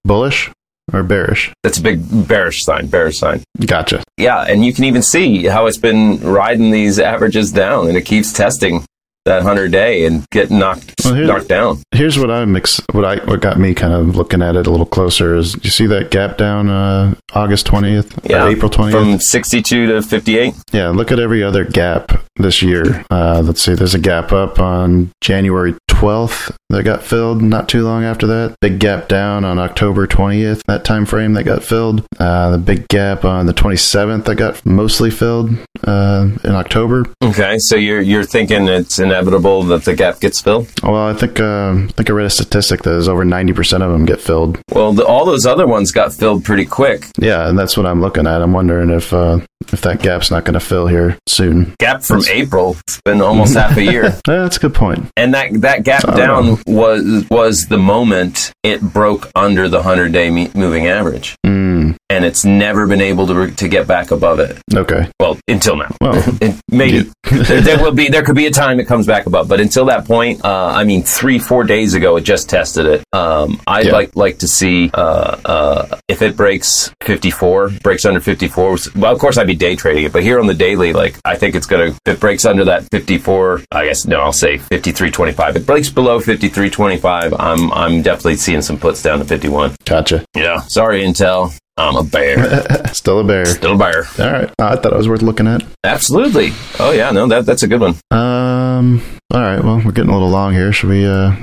Bullish? Or bearish? That's a big bearish sign, bearish sign. Gotcha. Yeah, and you can even see how it's been riding these averages down, and it keeps testing that hundred day and getting knocked Well, here- knocked down. Here's what I'm ex- what I what got me kind of looking at it a little closer is you see that gap down uh, August 20th, or Yeah, April 20th. from sixty-two to fifty-eight. yeah, look at every other gap this year. Uh, let's see, there's a gap up on January 12th that got filled not too long after that. Big gap down on October 20th, that time frame that got filled. Uh, the big gap on the 27th that got mostly filled uh, in October. Okay, so you're you're thinking it's inevitable that the gap gets filled. Well, I think uh, I think I read a statistic that is over 90% of them get filled. Well, the, all those other ones got filled pretty quick. Yeah, and that's what I'm looking at. I'm wondering if uh, if that gap's not going to fill here soon. Gap from April. It's been almost half a year. [laughs] Yeah, that's a good point. And that that gap down was was the moment it broke under the hundred day me- moving average, Mm, and it's never been able to re- to get back above it. okay. Well, until now. Well, [laughs] maybe [laughs] there, there will be [laughs] there could be a time it comes back above, but until that point, uh, I mean, three four days ago it just tested it. Um, I'd Yeah. like like to see uh, uh, if it breaks fifty four, breaks under fifty four. Well, of course I'd be day trading it, but here on the daily, like I think it's gonna if it breaks under that fifty four. I guess no, I'll say fifty three twenty five. It breaks below fifty three twenty five. I'm I'm definitely seeing some puts down to fifty one. gotcha. Yeah, sorry Intel, I'm a bear, [laughs] Still a bear. still a bear. All right. I thought it was worth looking at. Absolutely. Oh yeah, no, that that's a good one. Um. All right. Well, we're getting a little long here. Should we uh,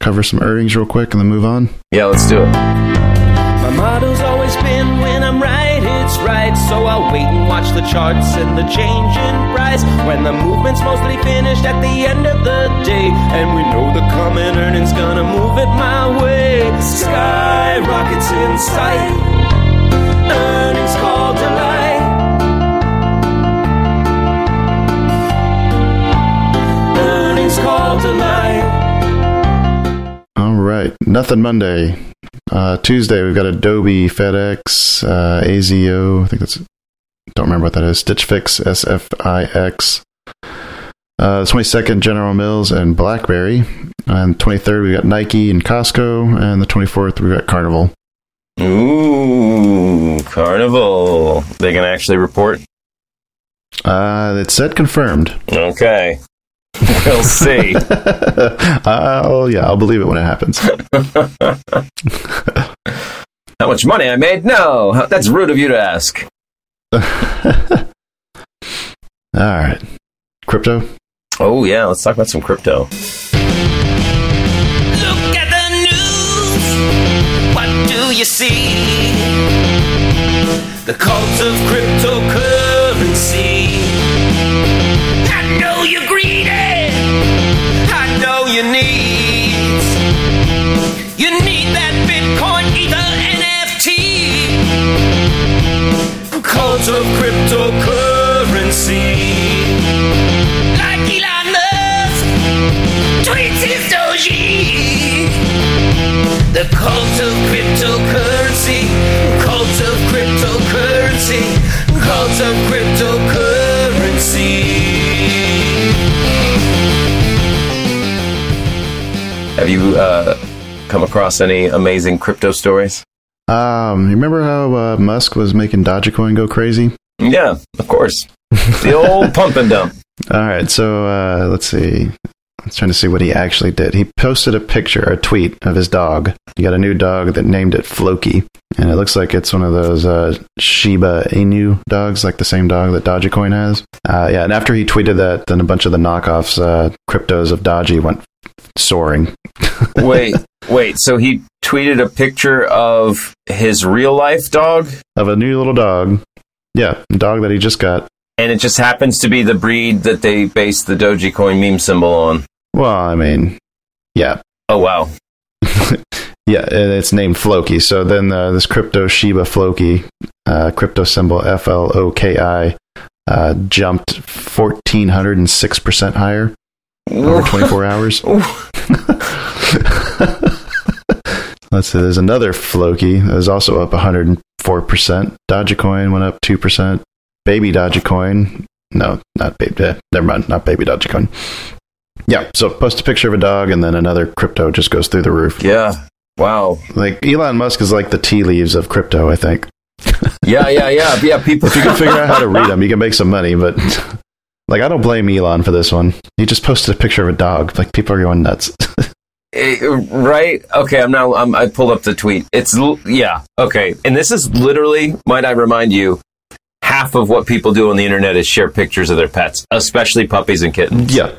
cover some earnings real quick and then move on? Yeah, let's do it. My motto's always been when I'm right. So I'll wait and watch the charts and the change in price. When the movement's mostly finished at the end of the day. And we know the coming earnings gonna move it my way. Sky rockets in sight. Earnings call delight. Earnings call delight. All right. Nothing Monday. Uh, Tuesday we've got Adobe, FedEx, uh, AZO. I think that's. Don't remember what that is. Stitch Fix, SFIX. Uh, 22nd, General Mills and BlackBerry. And 23rd, we got Nike and Costco. And the 24th, we got Carnival. Ooh, Carnival. They can actually report? Uh, it said confirmed. Okay. [laughs] We'll see. [laughs] oh, yeah, I'll believe it when it happens. [laughs] How much money I made? No, that's rude of you to ask. All right. Crypto? Oh, yeah, let's talk about some crypto. Look at the news. What do you see? The cult of cryptocurrency. Of cryptocurrency. Like Elon Musk tweets his Doge. The cult of cryptocurrency, cult of cryptocurrency, cult of cryptocurrency. Have you uh, come across any amazing crypto stories? Um, you remember how uh, Musk was making Dogecoin go crazy? Yeah, of course. The old [laughs] pump and dump. All right, so uh, let's see. I was trying to see what he actually did. He posted a picture, a tweet of his dog. He got a new dog that named it Floki, and it looks like it's one of those uh, Shiba Inu dogs, like the same dog that Dogecoin has. Uh, yeah, and after he tweeted that, then a bunch of the knockoffs, uh, cryptos of Doge went soaring. [laughs] Wait, wait. So he tweeted a picture of his real life dog, of a new little dog. Yeah, dog that he just got. and it just happens to be the breed that they based the Dogecoin meme symbol on. Well, I mean, yeah, Oh wow. [laughs] Yeah, and it's named Floki. So then uh, this crypto Shiba Floki, uh, crypto symbol F L O K I, uh, jumped 1,406% higher over [laughs] 24 hours. [laughs] Let's see, there's another Floki that was also up 104%. Dogecoin went up 2%. Baby Dogecoin, no, not baby, eh, never mind, not baby Dogecoin. Yeah, so post a picture of a dog and then another crypto just goes through the roof. Yeah. Wow. Like Elon Musk is like the tea leaves of crypto. I think Yeah, yeah, yeah, yeah. People. [laughs] if you can figure out how to read them, you can make some money. But like, I don't blame Elon for this one. He just posted a picture of a dog. Like people are going nuts. [laughs] Eh, right? Okay, I'm now. I'm, I pulled up the tweet. It's yeah. Okay, and this is literally. Might I remind you? Half of what people do on the internet is share pictures of their pets, especially puppies and kittens. yeah.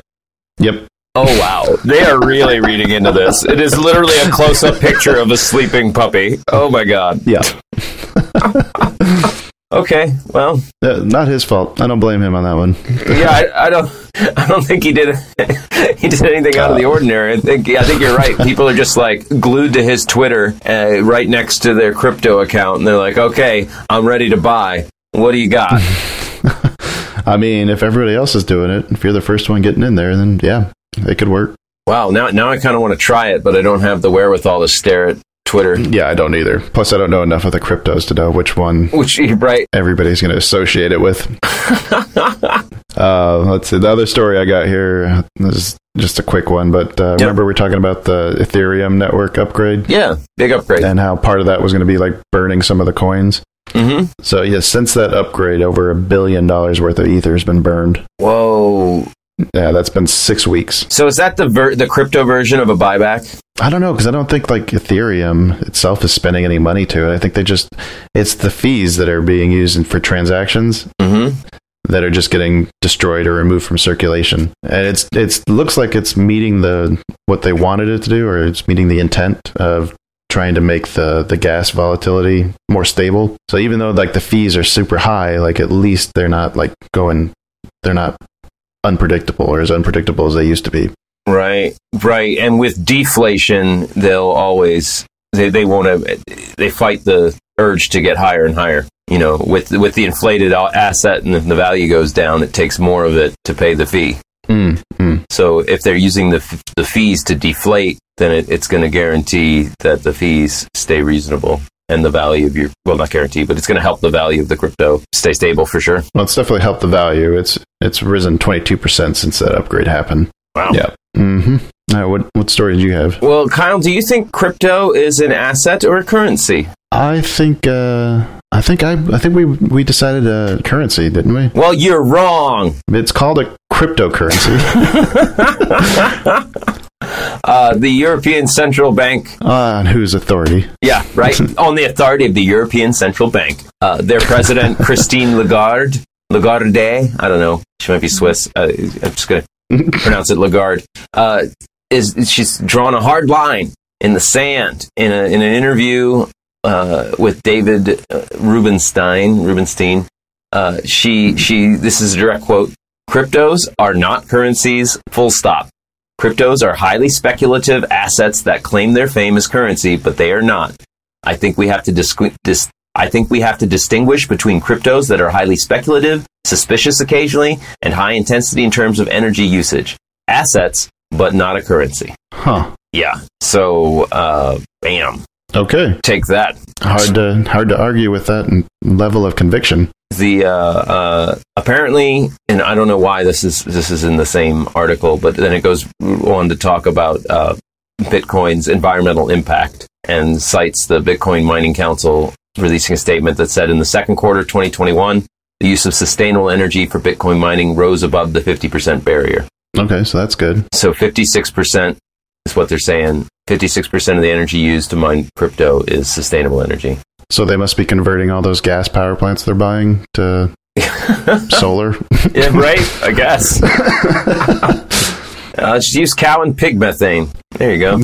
Yep. Oh wow, they are really reading into this. It is literally a close-up picture of a sleeping puppy. Oh my god. Yeah. [laughs] Okay, well, Uh, not his fault. I don't blame him on that one. [laughs] yeah, I, I don't, I don't think he did, [laughs] he did anything out of the ordinary. I think, I think you're right. People are just like glued to his Twitter, uh, right next to their crypto account, and they're like, "Okay, I'm ready to buy. What do you got?" [laughs] I mean, if everybody else is doing it, if you're the first one getting in there, then yeah, it could work. wow, now, now I kind of want to try it, but I don't have the wherewithal to stare at Twitter. Yeah, I don't either. Plus, I don't know enough of the cryptos to know which one Which, right? everybody's going to associate it with. [laughs] uh, let's see. The other story I got here is just a quick one, but uh, remember we are talking about the Ethereum network upgrade Yeah, big upgrade. and how part of that was going to be like burning some of the coins. hmm So yeah, since that upgrade, over a billion dollars worth of ether has been burned. Whoa. Yeah, that's been six weeks. So is that the ver- the crypto version of a buyback? I don't know because I don't think like Ethereum itself is spending any money to it. I think they just it's the fees that are being used in- for transactions Mm-hmm. that are just getting destroyed or removed from circulation. And it's it's looks like it's meeting the what they wanted it to do, or it's meeting the intent of trying to make the the gas volatility more stable. So even though like the fees are super high, like at least they're not like going they're not unpredictable or as unpredictable as they used to be. Right, right. And with deflation, they'll always they they won't have they fight the urge to get higher and higher. You know, with with the inflated asset and if the value goes down, it takes more of it to pay the fee. Mm, mm. So if they're using the f- the fees to deflate, then it, it's going to guarantee that the fees stay reasonable and the value of your well, not guarantee, but it's going to help the value of the crypto stay stable for sure. Well, it's definitely helped the value. It's it's risen twenty two percent since that upgrade happened. Wow. Yeah. Mm-hmm. Now, what what story do you have? Well, Kyle, do you think crypto is an asset or a currency? I think uh, I think I I think we we decided a currency, didn't we? Well, you're wrong. It's called a cryptocurrency. [laughs] Uh, the European Central Bank, On whose authority? yeah, right, [laughs] on the authority of the European Central Bank. Uh, their president, [laughs] Christine Lagarde, Lagarde, I don't know, she might be Swiss. Uh, I'm just going [laughs] to pronounce it Lagarde. Uh, is she's drawn a hard line in the sand in, a, in an interview uh, with David uh, Rubenstein. Rubenstein. Uh, she she. This is a direct quote. Cryptos are not currencies. Full stop. Cryptos are highly speculative assets that claim their fame as currency, but they are not. I think we have to disqui- dis- I think we have to distinguish between cryptos that are highly speculative, suspicious occasionally, and high intensity in terms of energy usage. Assets, but not a currency. Huh. Yeah. So, uh, bam. Okay. Take that. Hard to hard to argue with that level of conviction. The uh, uh, apparently, and I don't know why this is this is in the same article, but then it goes on to talk about uh, Bitcoin's environmental impact and cites the Bitcoin Mining Council releasing a statement that said in the second quarter 2021, the use of sustainable energy for Bitcoin mining rose above the 50% barrier. Okay, so that's good. So 56% is what they're saying. 56% of the energy used to mine crypto is sustainable energy. So they must be converting all those gas power plants they're buying to [laughs] solar. Yeah, right. I guess. [laughs] uh, just use cow and pig methane. There you go.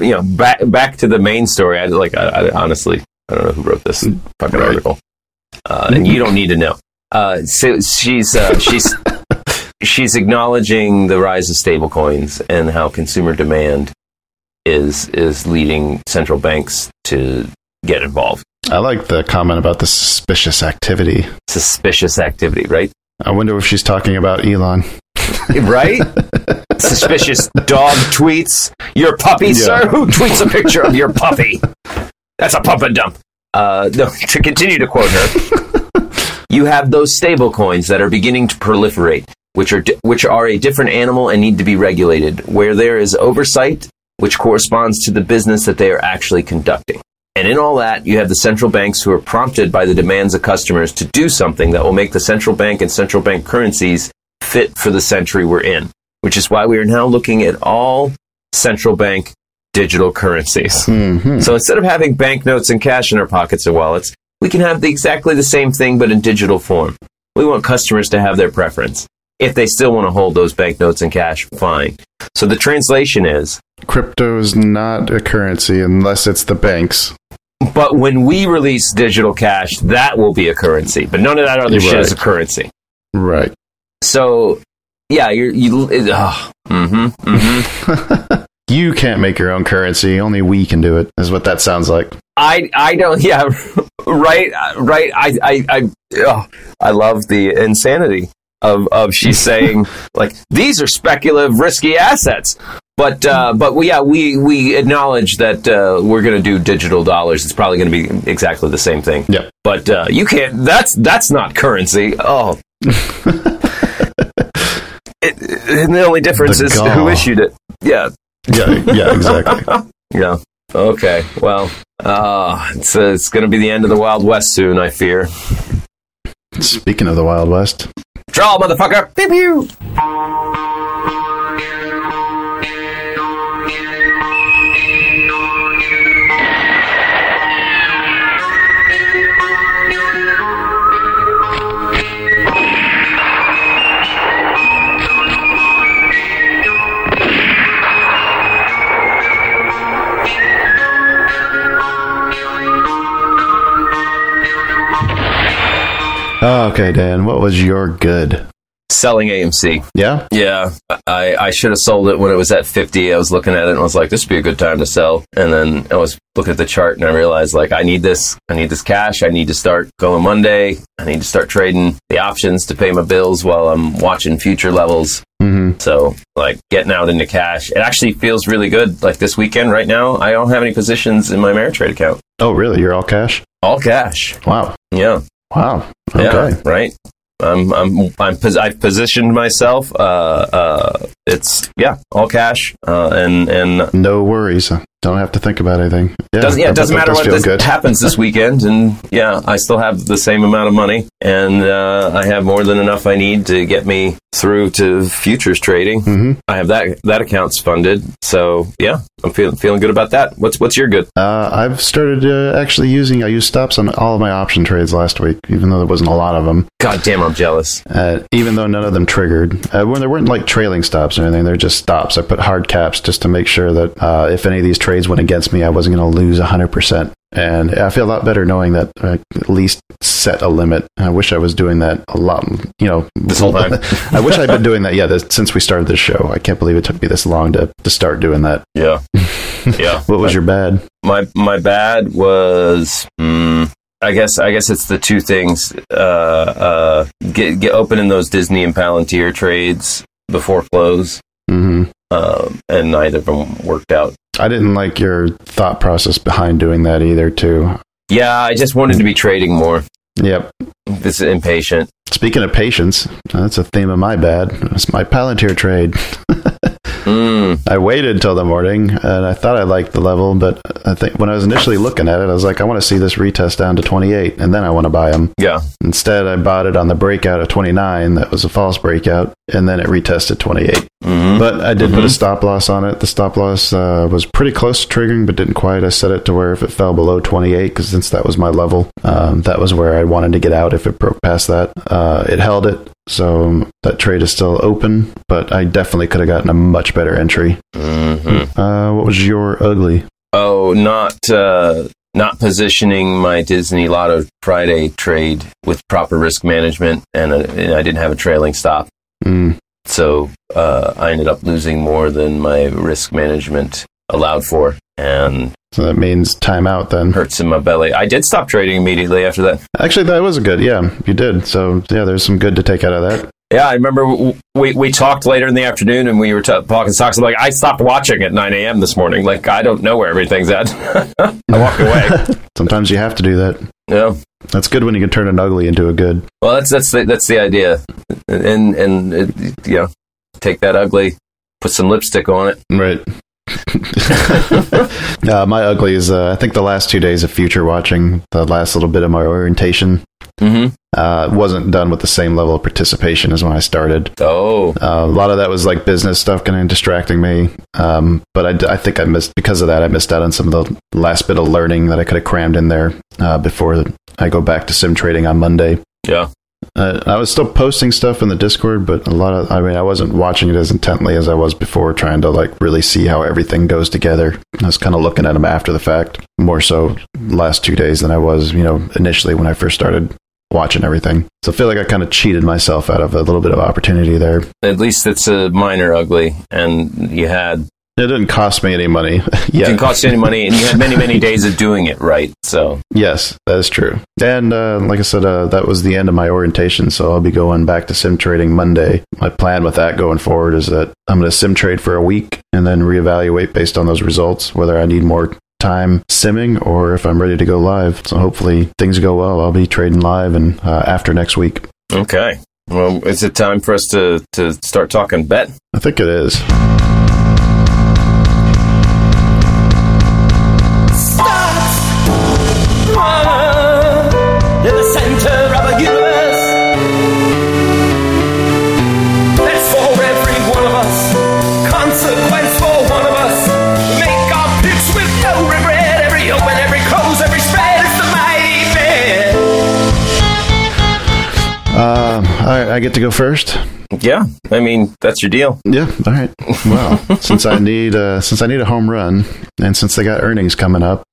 you know, back back to the main story. I like. I, I honestly, I don't know who wrote this fucking Right. article, uh, and you don't need to know. Uh, so she's uh, she's [laughs] she's acknowledging the rise of stablecoins and how consumer demand is is leading central banks to get involved. I like the comment about the suspicious activity. Suspicious activity, right? I wonder if she's talking about Elon. [laughs] right? [laughs] Suspicious dog tweets. Your puppy, Yeah. sir? Who tweets a picture of your puppy? That's a pump and dump. Uh, no, [laughs] to continue to quote her, you have those stable coins that are beginning to proliferate, which are di- which are a different animal and need to be regulated. Where there is oversight, which corresponds to the business that they are actually conducting. And in all that, you have the central banks who are prompted by the demands of customers to do something that will make the central bank and central bank currencies fit for the century we're in, which is why we are now looking at all central bank digital currencies. hmm So instead of having banknotes and cash in our pockets or wallets, we can have the, exactly the same thing but in digital form. We want customers to have their preference. If they still want to hold those banknotes and cash, fine. So the translation is Crypto is not a currency unless it's the banks. But when we release digital cash, that will be a currency. But none of that other shit is a currency. Right. So, yeah, you're, you. Uh, mm-hmm, mm-hmm. [laughs] You can't make your own currency. Only we can do it. Is what that sounds like. I I don't. Yeah, [laughs] right, right. I I I. Oh, I love the insanity of of she's saying [laughs] like these are speculative, risky assets. But uh, but we, yeah, we we acknowledge that uh, we're going to do digital dollars. It's probably going to be exactly the same thing. Yep. But uh, you can't. That's that's not currency. Oh. [laughs] It, and the only difference The is who issued it. Yeah. Yeah. Yeah. Exactly. [laughs] Yeah. Okay. Well, uh, it's uh, it's going to be the end of the Wild West soon. I fear. Speaking of the Wild West, Draw, motherfucker. Pew pew. Okay, Dan. What was your good? Selling AMC. Yeah. Yeah, I, I should have sold it when it was at 50. I was looking at it and I was like, this would be a good time to sell. And then I was looking at the chart and I realized, like, I need this. I need this cash. I need to start going Monday. I need to start trading the options to pay my bills while I'm watching future levels. Mm-hmm. So, like, getting out into cash. It actually feels really good. Like, this weekend right now, I don't have any positions in my Ameritrade account. Oh, really? You're all cash? All cash. Wow. Yeah. Wow. Okay. Yeah, right. I'm I'm I'm pos- I've positioned myself. Uh, uh, it's yeah, all cash, uh, and and No worries. Don't have to think about anything. Yeah. doesn't yeah, it doesn't matter does what this happens this weekend, and yeah, I still have the same amount of money, and uh, I have more than enough I need to get me through to futures trading. Mhm. I have that that account's funded, so yeah, I'm feeling feeling good about that. What's what's your good? Uh, I've started uh, actually using. I used stops on all of my option trades last week, even though there wasn't a lot of them. God damn, I'm jealous. Uh, even though none of them triggered, uh, when there weren't like trailing stops or anything, they're just stops. I put hard caps just to make sure that uh, if any of these trades went against me, I wasn't going to lose 100%. And I feel a lot better knowing that I at least set a limit. I wish I was doing that a lot, you know. This whole time. [laughs] I wish I'd been doing that, yeah, this, since we started this show. I can't believe it took me this long to, to start doing that. Yeah, [laughs] yeah. What was your bad? my my bad was mm, I guess I guess it's the two things uh, uh, get get opening those Disney and Palantir trades before close hmm um, and neither of them worked out. I didn't like your thought process behind doing that either, too. Yeah, I just wanted to be trading more. Yep. This is impatient. Speaking of patience, that's a theme of my bad. It's my Palantir trade. [laughs] Mm, I waited till the morning and I thought I liked the level, but I think when I was initially looking at it, I was like, I want to see this retest down to 28 and then I want to buy them. yeah, Instead, I bought it on the breakout of 29. That was a false breakout. And then it retested 28. hmm But I did put a stop loss on it. The stop loss uh, was pretty close to triggering, but didn't quite. I set it to where if it fell below 28, because since that was my level, um, that was where I wanted to get out if it broke past that. Uh, it held it. So um, that trade is still open, but I definitely could have gotten a much better entry. hmm Uh, what was your ugly? Oh, not uh, not positioning my Disney Lotto Friday trade with proper risk management, and, uh, and I didn't have a trailing stop. Mm, So uh, I ended up losing more than my risk management allowed for, and so that means timeout then. hurts in my belly. I did stop trading immediately after that. Actually, that was a good. Yeah, you did. So yeah, there's some good to take out of that. Yeah, I remember we we talked later in the afternoon, and we were t- talking stocks. I'm like, I stopped watching at 9 a.m. this morning. Like, I don't know where everything's at. [laughs] I walked away. [laughs] Sometimes you have to do that. yeah. That's good when you can turn an ugly into a good. Well, that's that's the, that's the idea, and and it, you know, take that ugly, put some lipstick on it, Right. [laughs] uh, my ugly is, uh, I think the last two days of future watching, the last little bit of my orientation, Mm-hmm. uh, wasn't done with the same level of participation as when I started. Oh, Uh, a lot of that was like business stuff kind of distracting me. Um, but I think I missed, because of that, I missed out on some of the last bit of learning that I could have crammed in there uh, before I go back to sim trading on Monday. yeah. Uh, I was still posting stuff in the Discord, but a lot of, I mean, I wasn't watching it as intently as I was before, trying to like really see how everything goes together. I was kind of looking at them after the fact, more so last two days than I was, you know, initially when I first started watching everything. So I feel like I kind of cheated myself out of a little bit of opportunity there. At least it's a minor ugly, and you had It didn't cost me any money. [laughs] it didn't cost you any money, and you had many many [laughs] days of doing it right. So Yes, that is true. And uh, like I said, uh, that was the end of my orientation. So I'll be going back to sim trading Monday. My plan with that going forward is that I'm going to sim trade for a week and then reevaluate based on those results whether I need more time simming or if I'm ready to go live. So hopefully things go well. I'll be trading live and uh, after next week. okay. Well, is it time for us to to start talking bet? I think it is. I get to go first. Yeah, I mean that's your deal. Yeah. All right. Well, [laughs] since I need uh, since I need a home run, and since they got earnings coming up,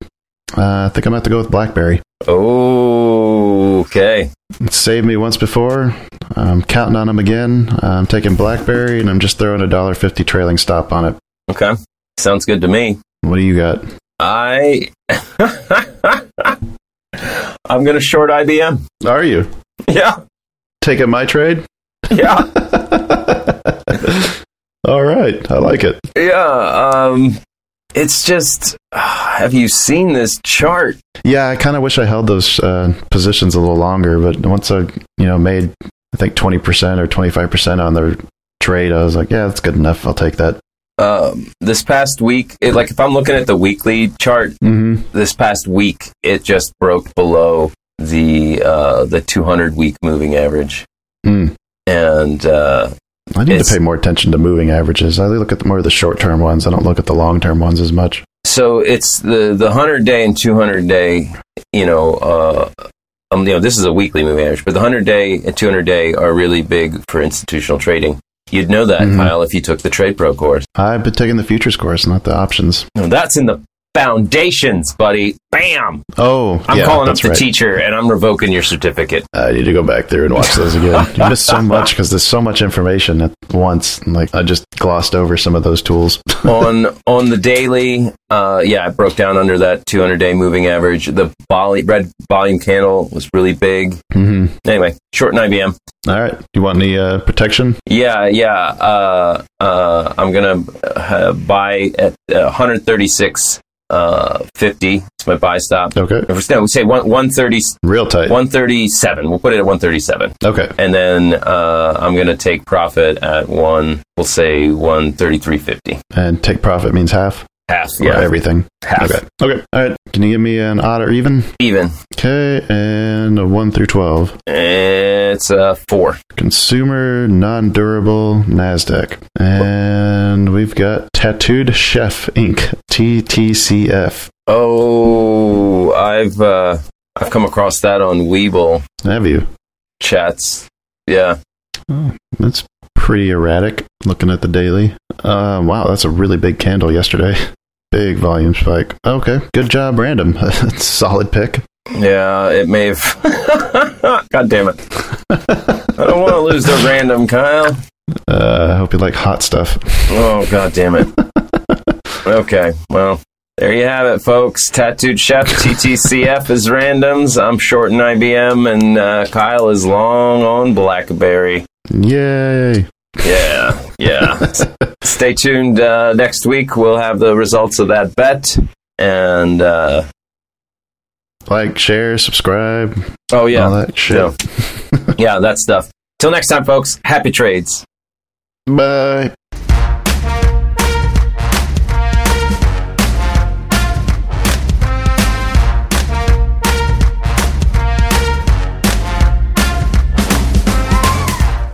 uh, I think I'm gonna go with BlackBerry. Oh, okay. It's saved me once before. I'm counting on them again. I'm taking BlackBerry, and I'm just throwing a dollar fifty trailing stop on it. Okay, sounds good to me. What do you got? I [laughs] I'm gonna short IBM. Are you Yeah, taking my trade? yeah, [laughs] All right, I like it. yeah. Um, it's just. have you seen this chart? Yeah, I kind of wish I held those uh, positions a little longer, but once I, you know, made I think twenty percent or twenty five percent on their trade, I was like, yeah, that's good enough. I'll take that. Um, this past week, it, like if I'm looking at the weekly chart, Mm-hmm. this past week it just broke below the uh, the 200 week moving average, Mm. and uh, I need to pay more attention to moving averages. I look at the, more of the short term ones. I don't look at the long term ones as much. so it's the the 100 day and 200 day. You know, uh, um, you know, this is a weekly moving average, but the 100 day and 200 day are really big for institutional trading. You'd know that, Mhm. Kyle, if you took the Trade Pro course. I've been taking the futures course, not the options. No, that's in the foundations, buddy. Bam! Oh, I'm yeah, calling up the right. teacher and I'm revoking your certificate. I need to go back through and watch those again. you missed so [laughs] much because there's so much information at once. and, Like I just glossed over some of those tools. [laughs] on on the daily, uh, yeah, it broke down under that 200 day moving average. The volley, red volume candle was really big. Mm-hmm. Anyway, short in IBM. All right, you want any uh, protection? Yeah, yeah. Uh, uh, I'm gonna uh, buy at uh, 136 uh, 50. It's my buy stop. Okay, No, we say one, 130, real tight. 137. We'll put it at 137. Okay, And then uh, I'm going to take profit at one, we'll say 133.50. and take profit means half. Half. or Yeah. everything. Half. Okay, okay. All right. Can you give me an odd or even? Even. Okay, and a one through twelve. It's a four. Consumer non-durable Nasdaq, and we've got Tattooed Chef Inc. TTCF. Oh, I've uh, I've come across that on Webull Have you? chats. Yeah. That's pretty erratic. Looking at the daily. Uh, wow, that's a really big candle yesterday. [laughs] Big volume spike. Okay, good job, random. [laughs] Solid pick. Yeah, it may have. [laughs] God damn it. I don't want to lose the random, Kyle. Uh, I hope you like hot stuff. Oh, god damn it. Okay, well, there you have it, folks. Tattooed Chef TTCF is randoms. I'm short in IBM, and uh, Kyle is long on Blackberry. Yay! Yeah, yeah. [laughs] Stay tuned. Uh, next week, we'll have the results of that bet. And, uh, Like, share, subscribe, oh, yeah. all that shit. So, [laughs] yeah, that stuff. Till next time, folks. Happy trades. Bye.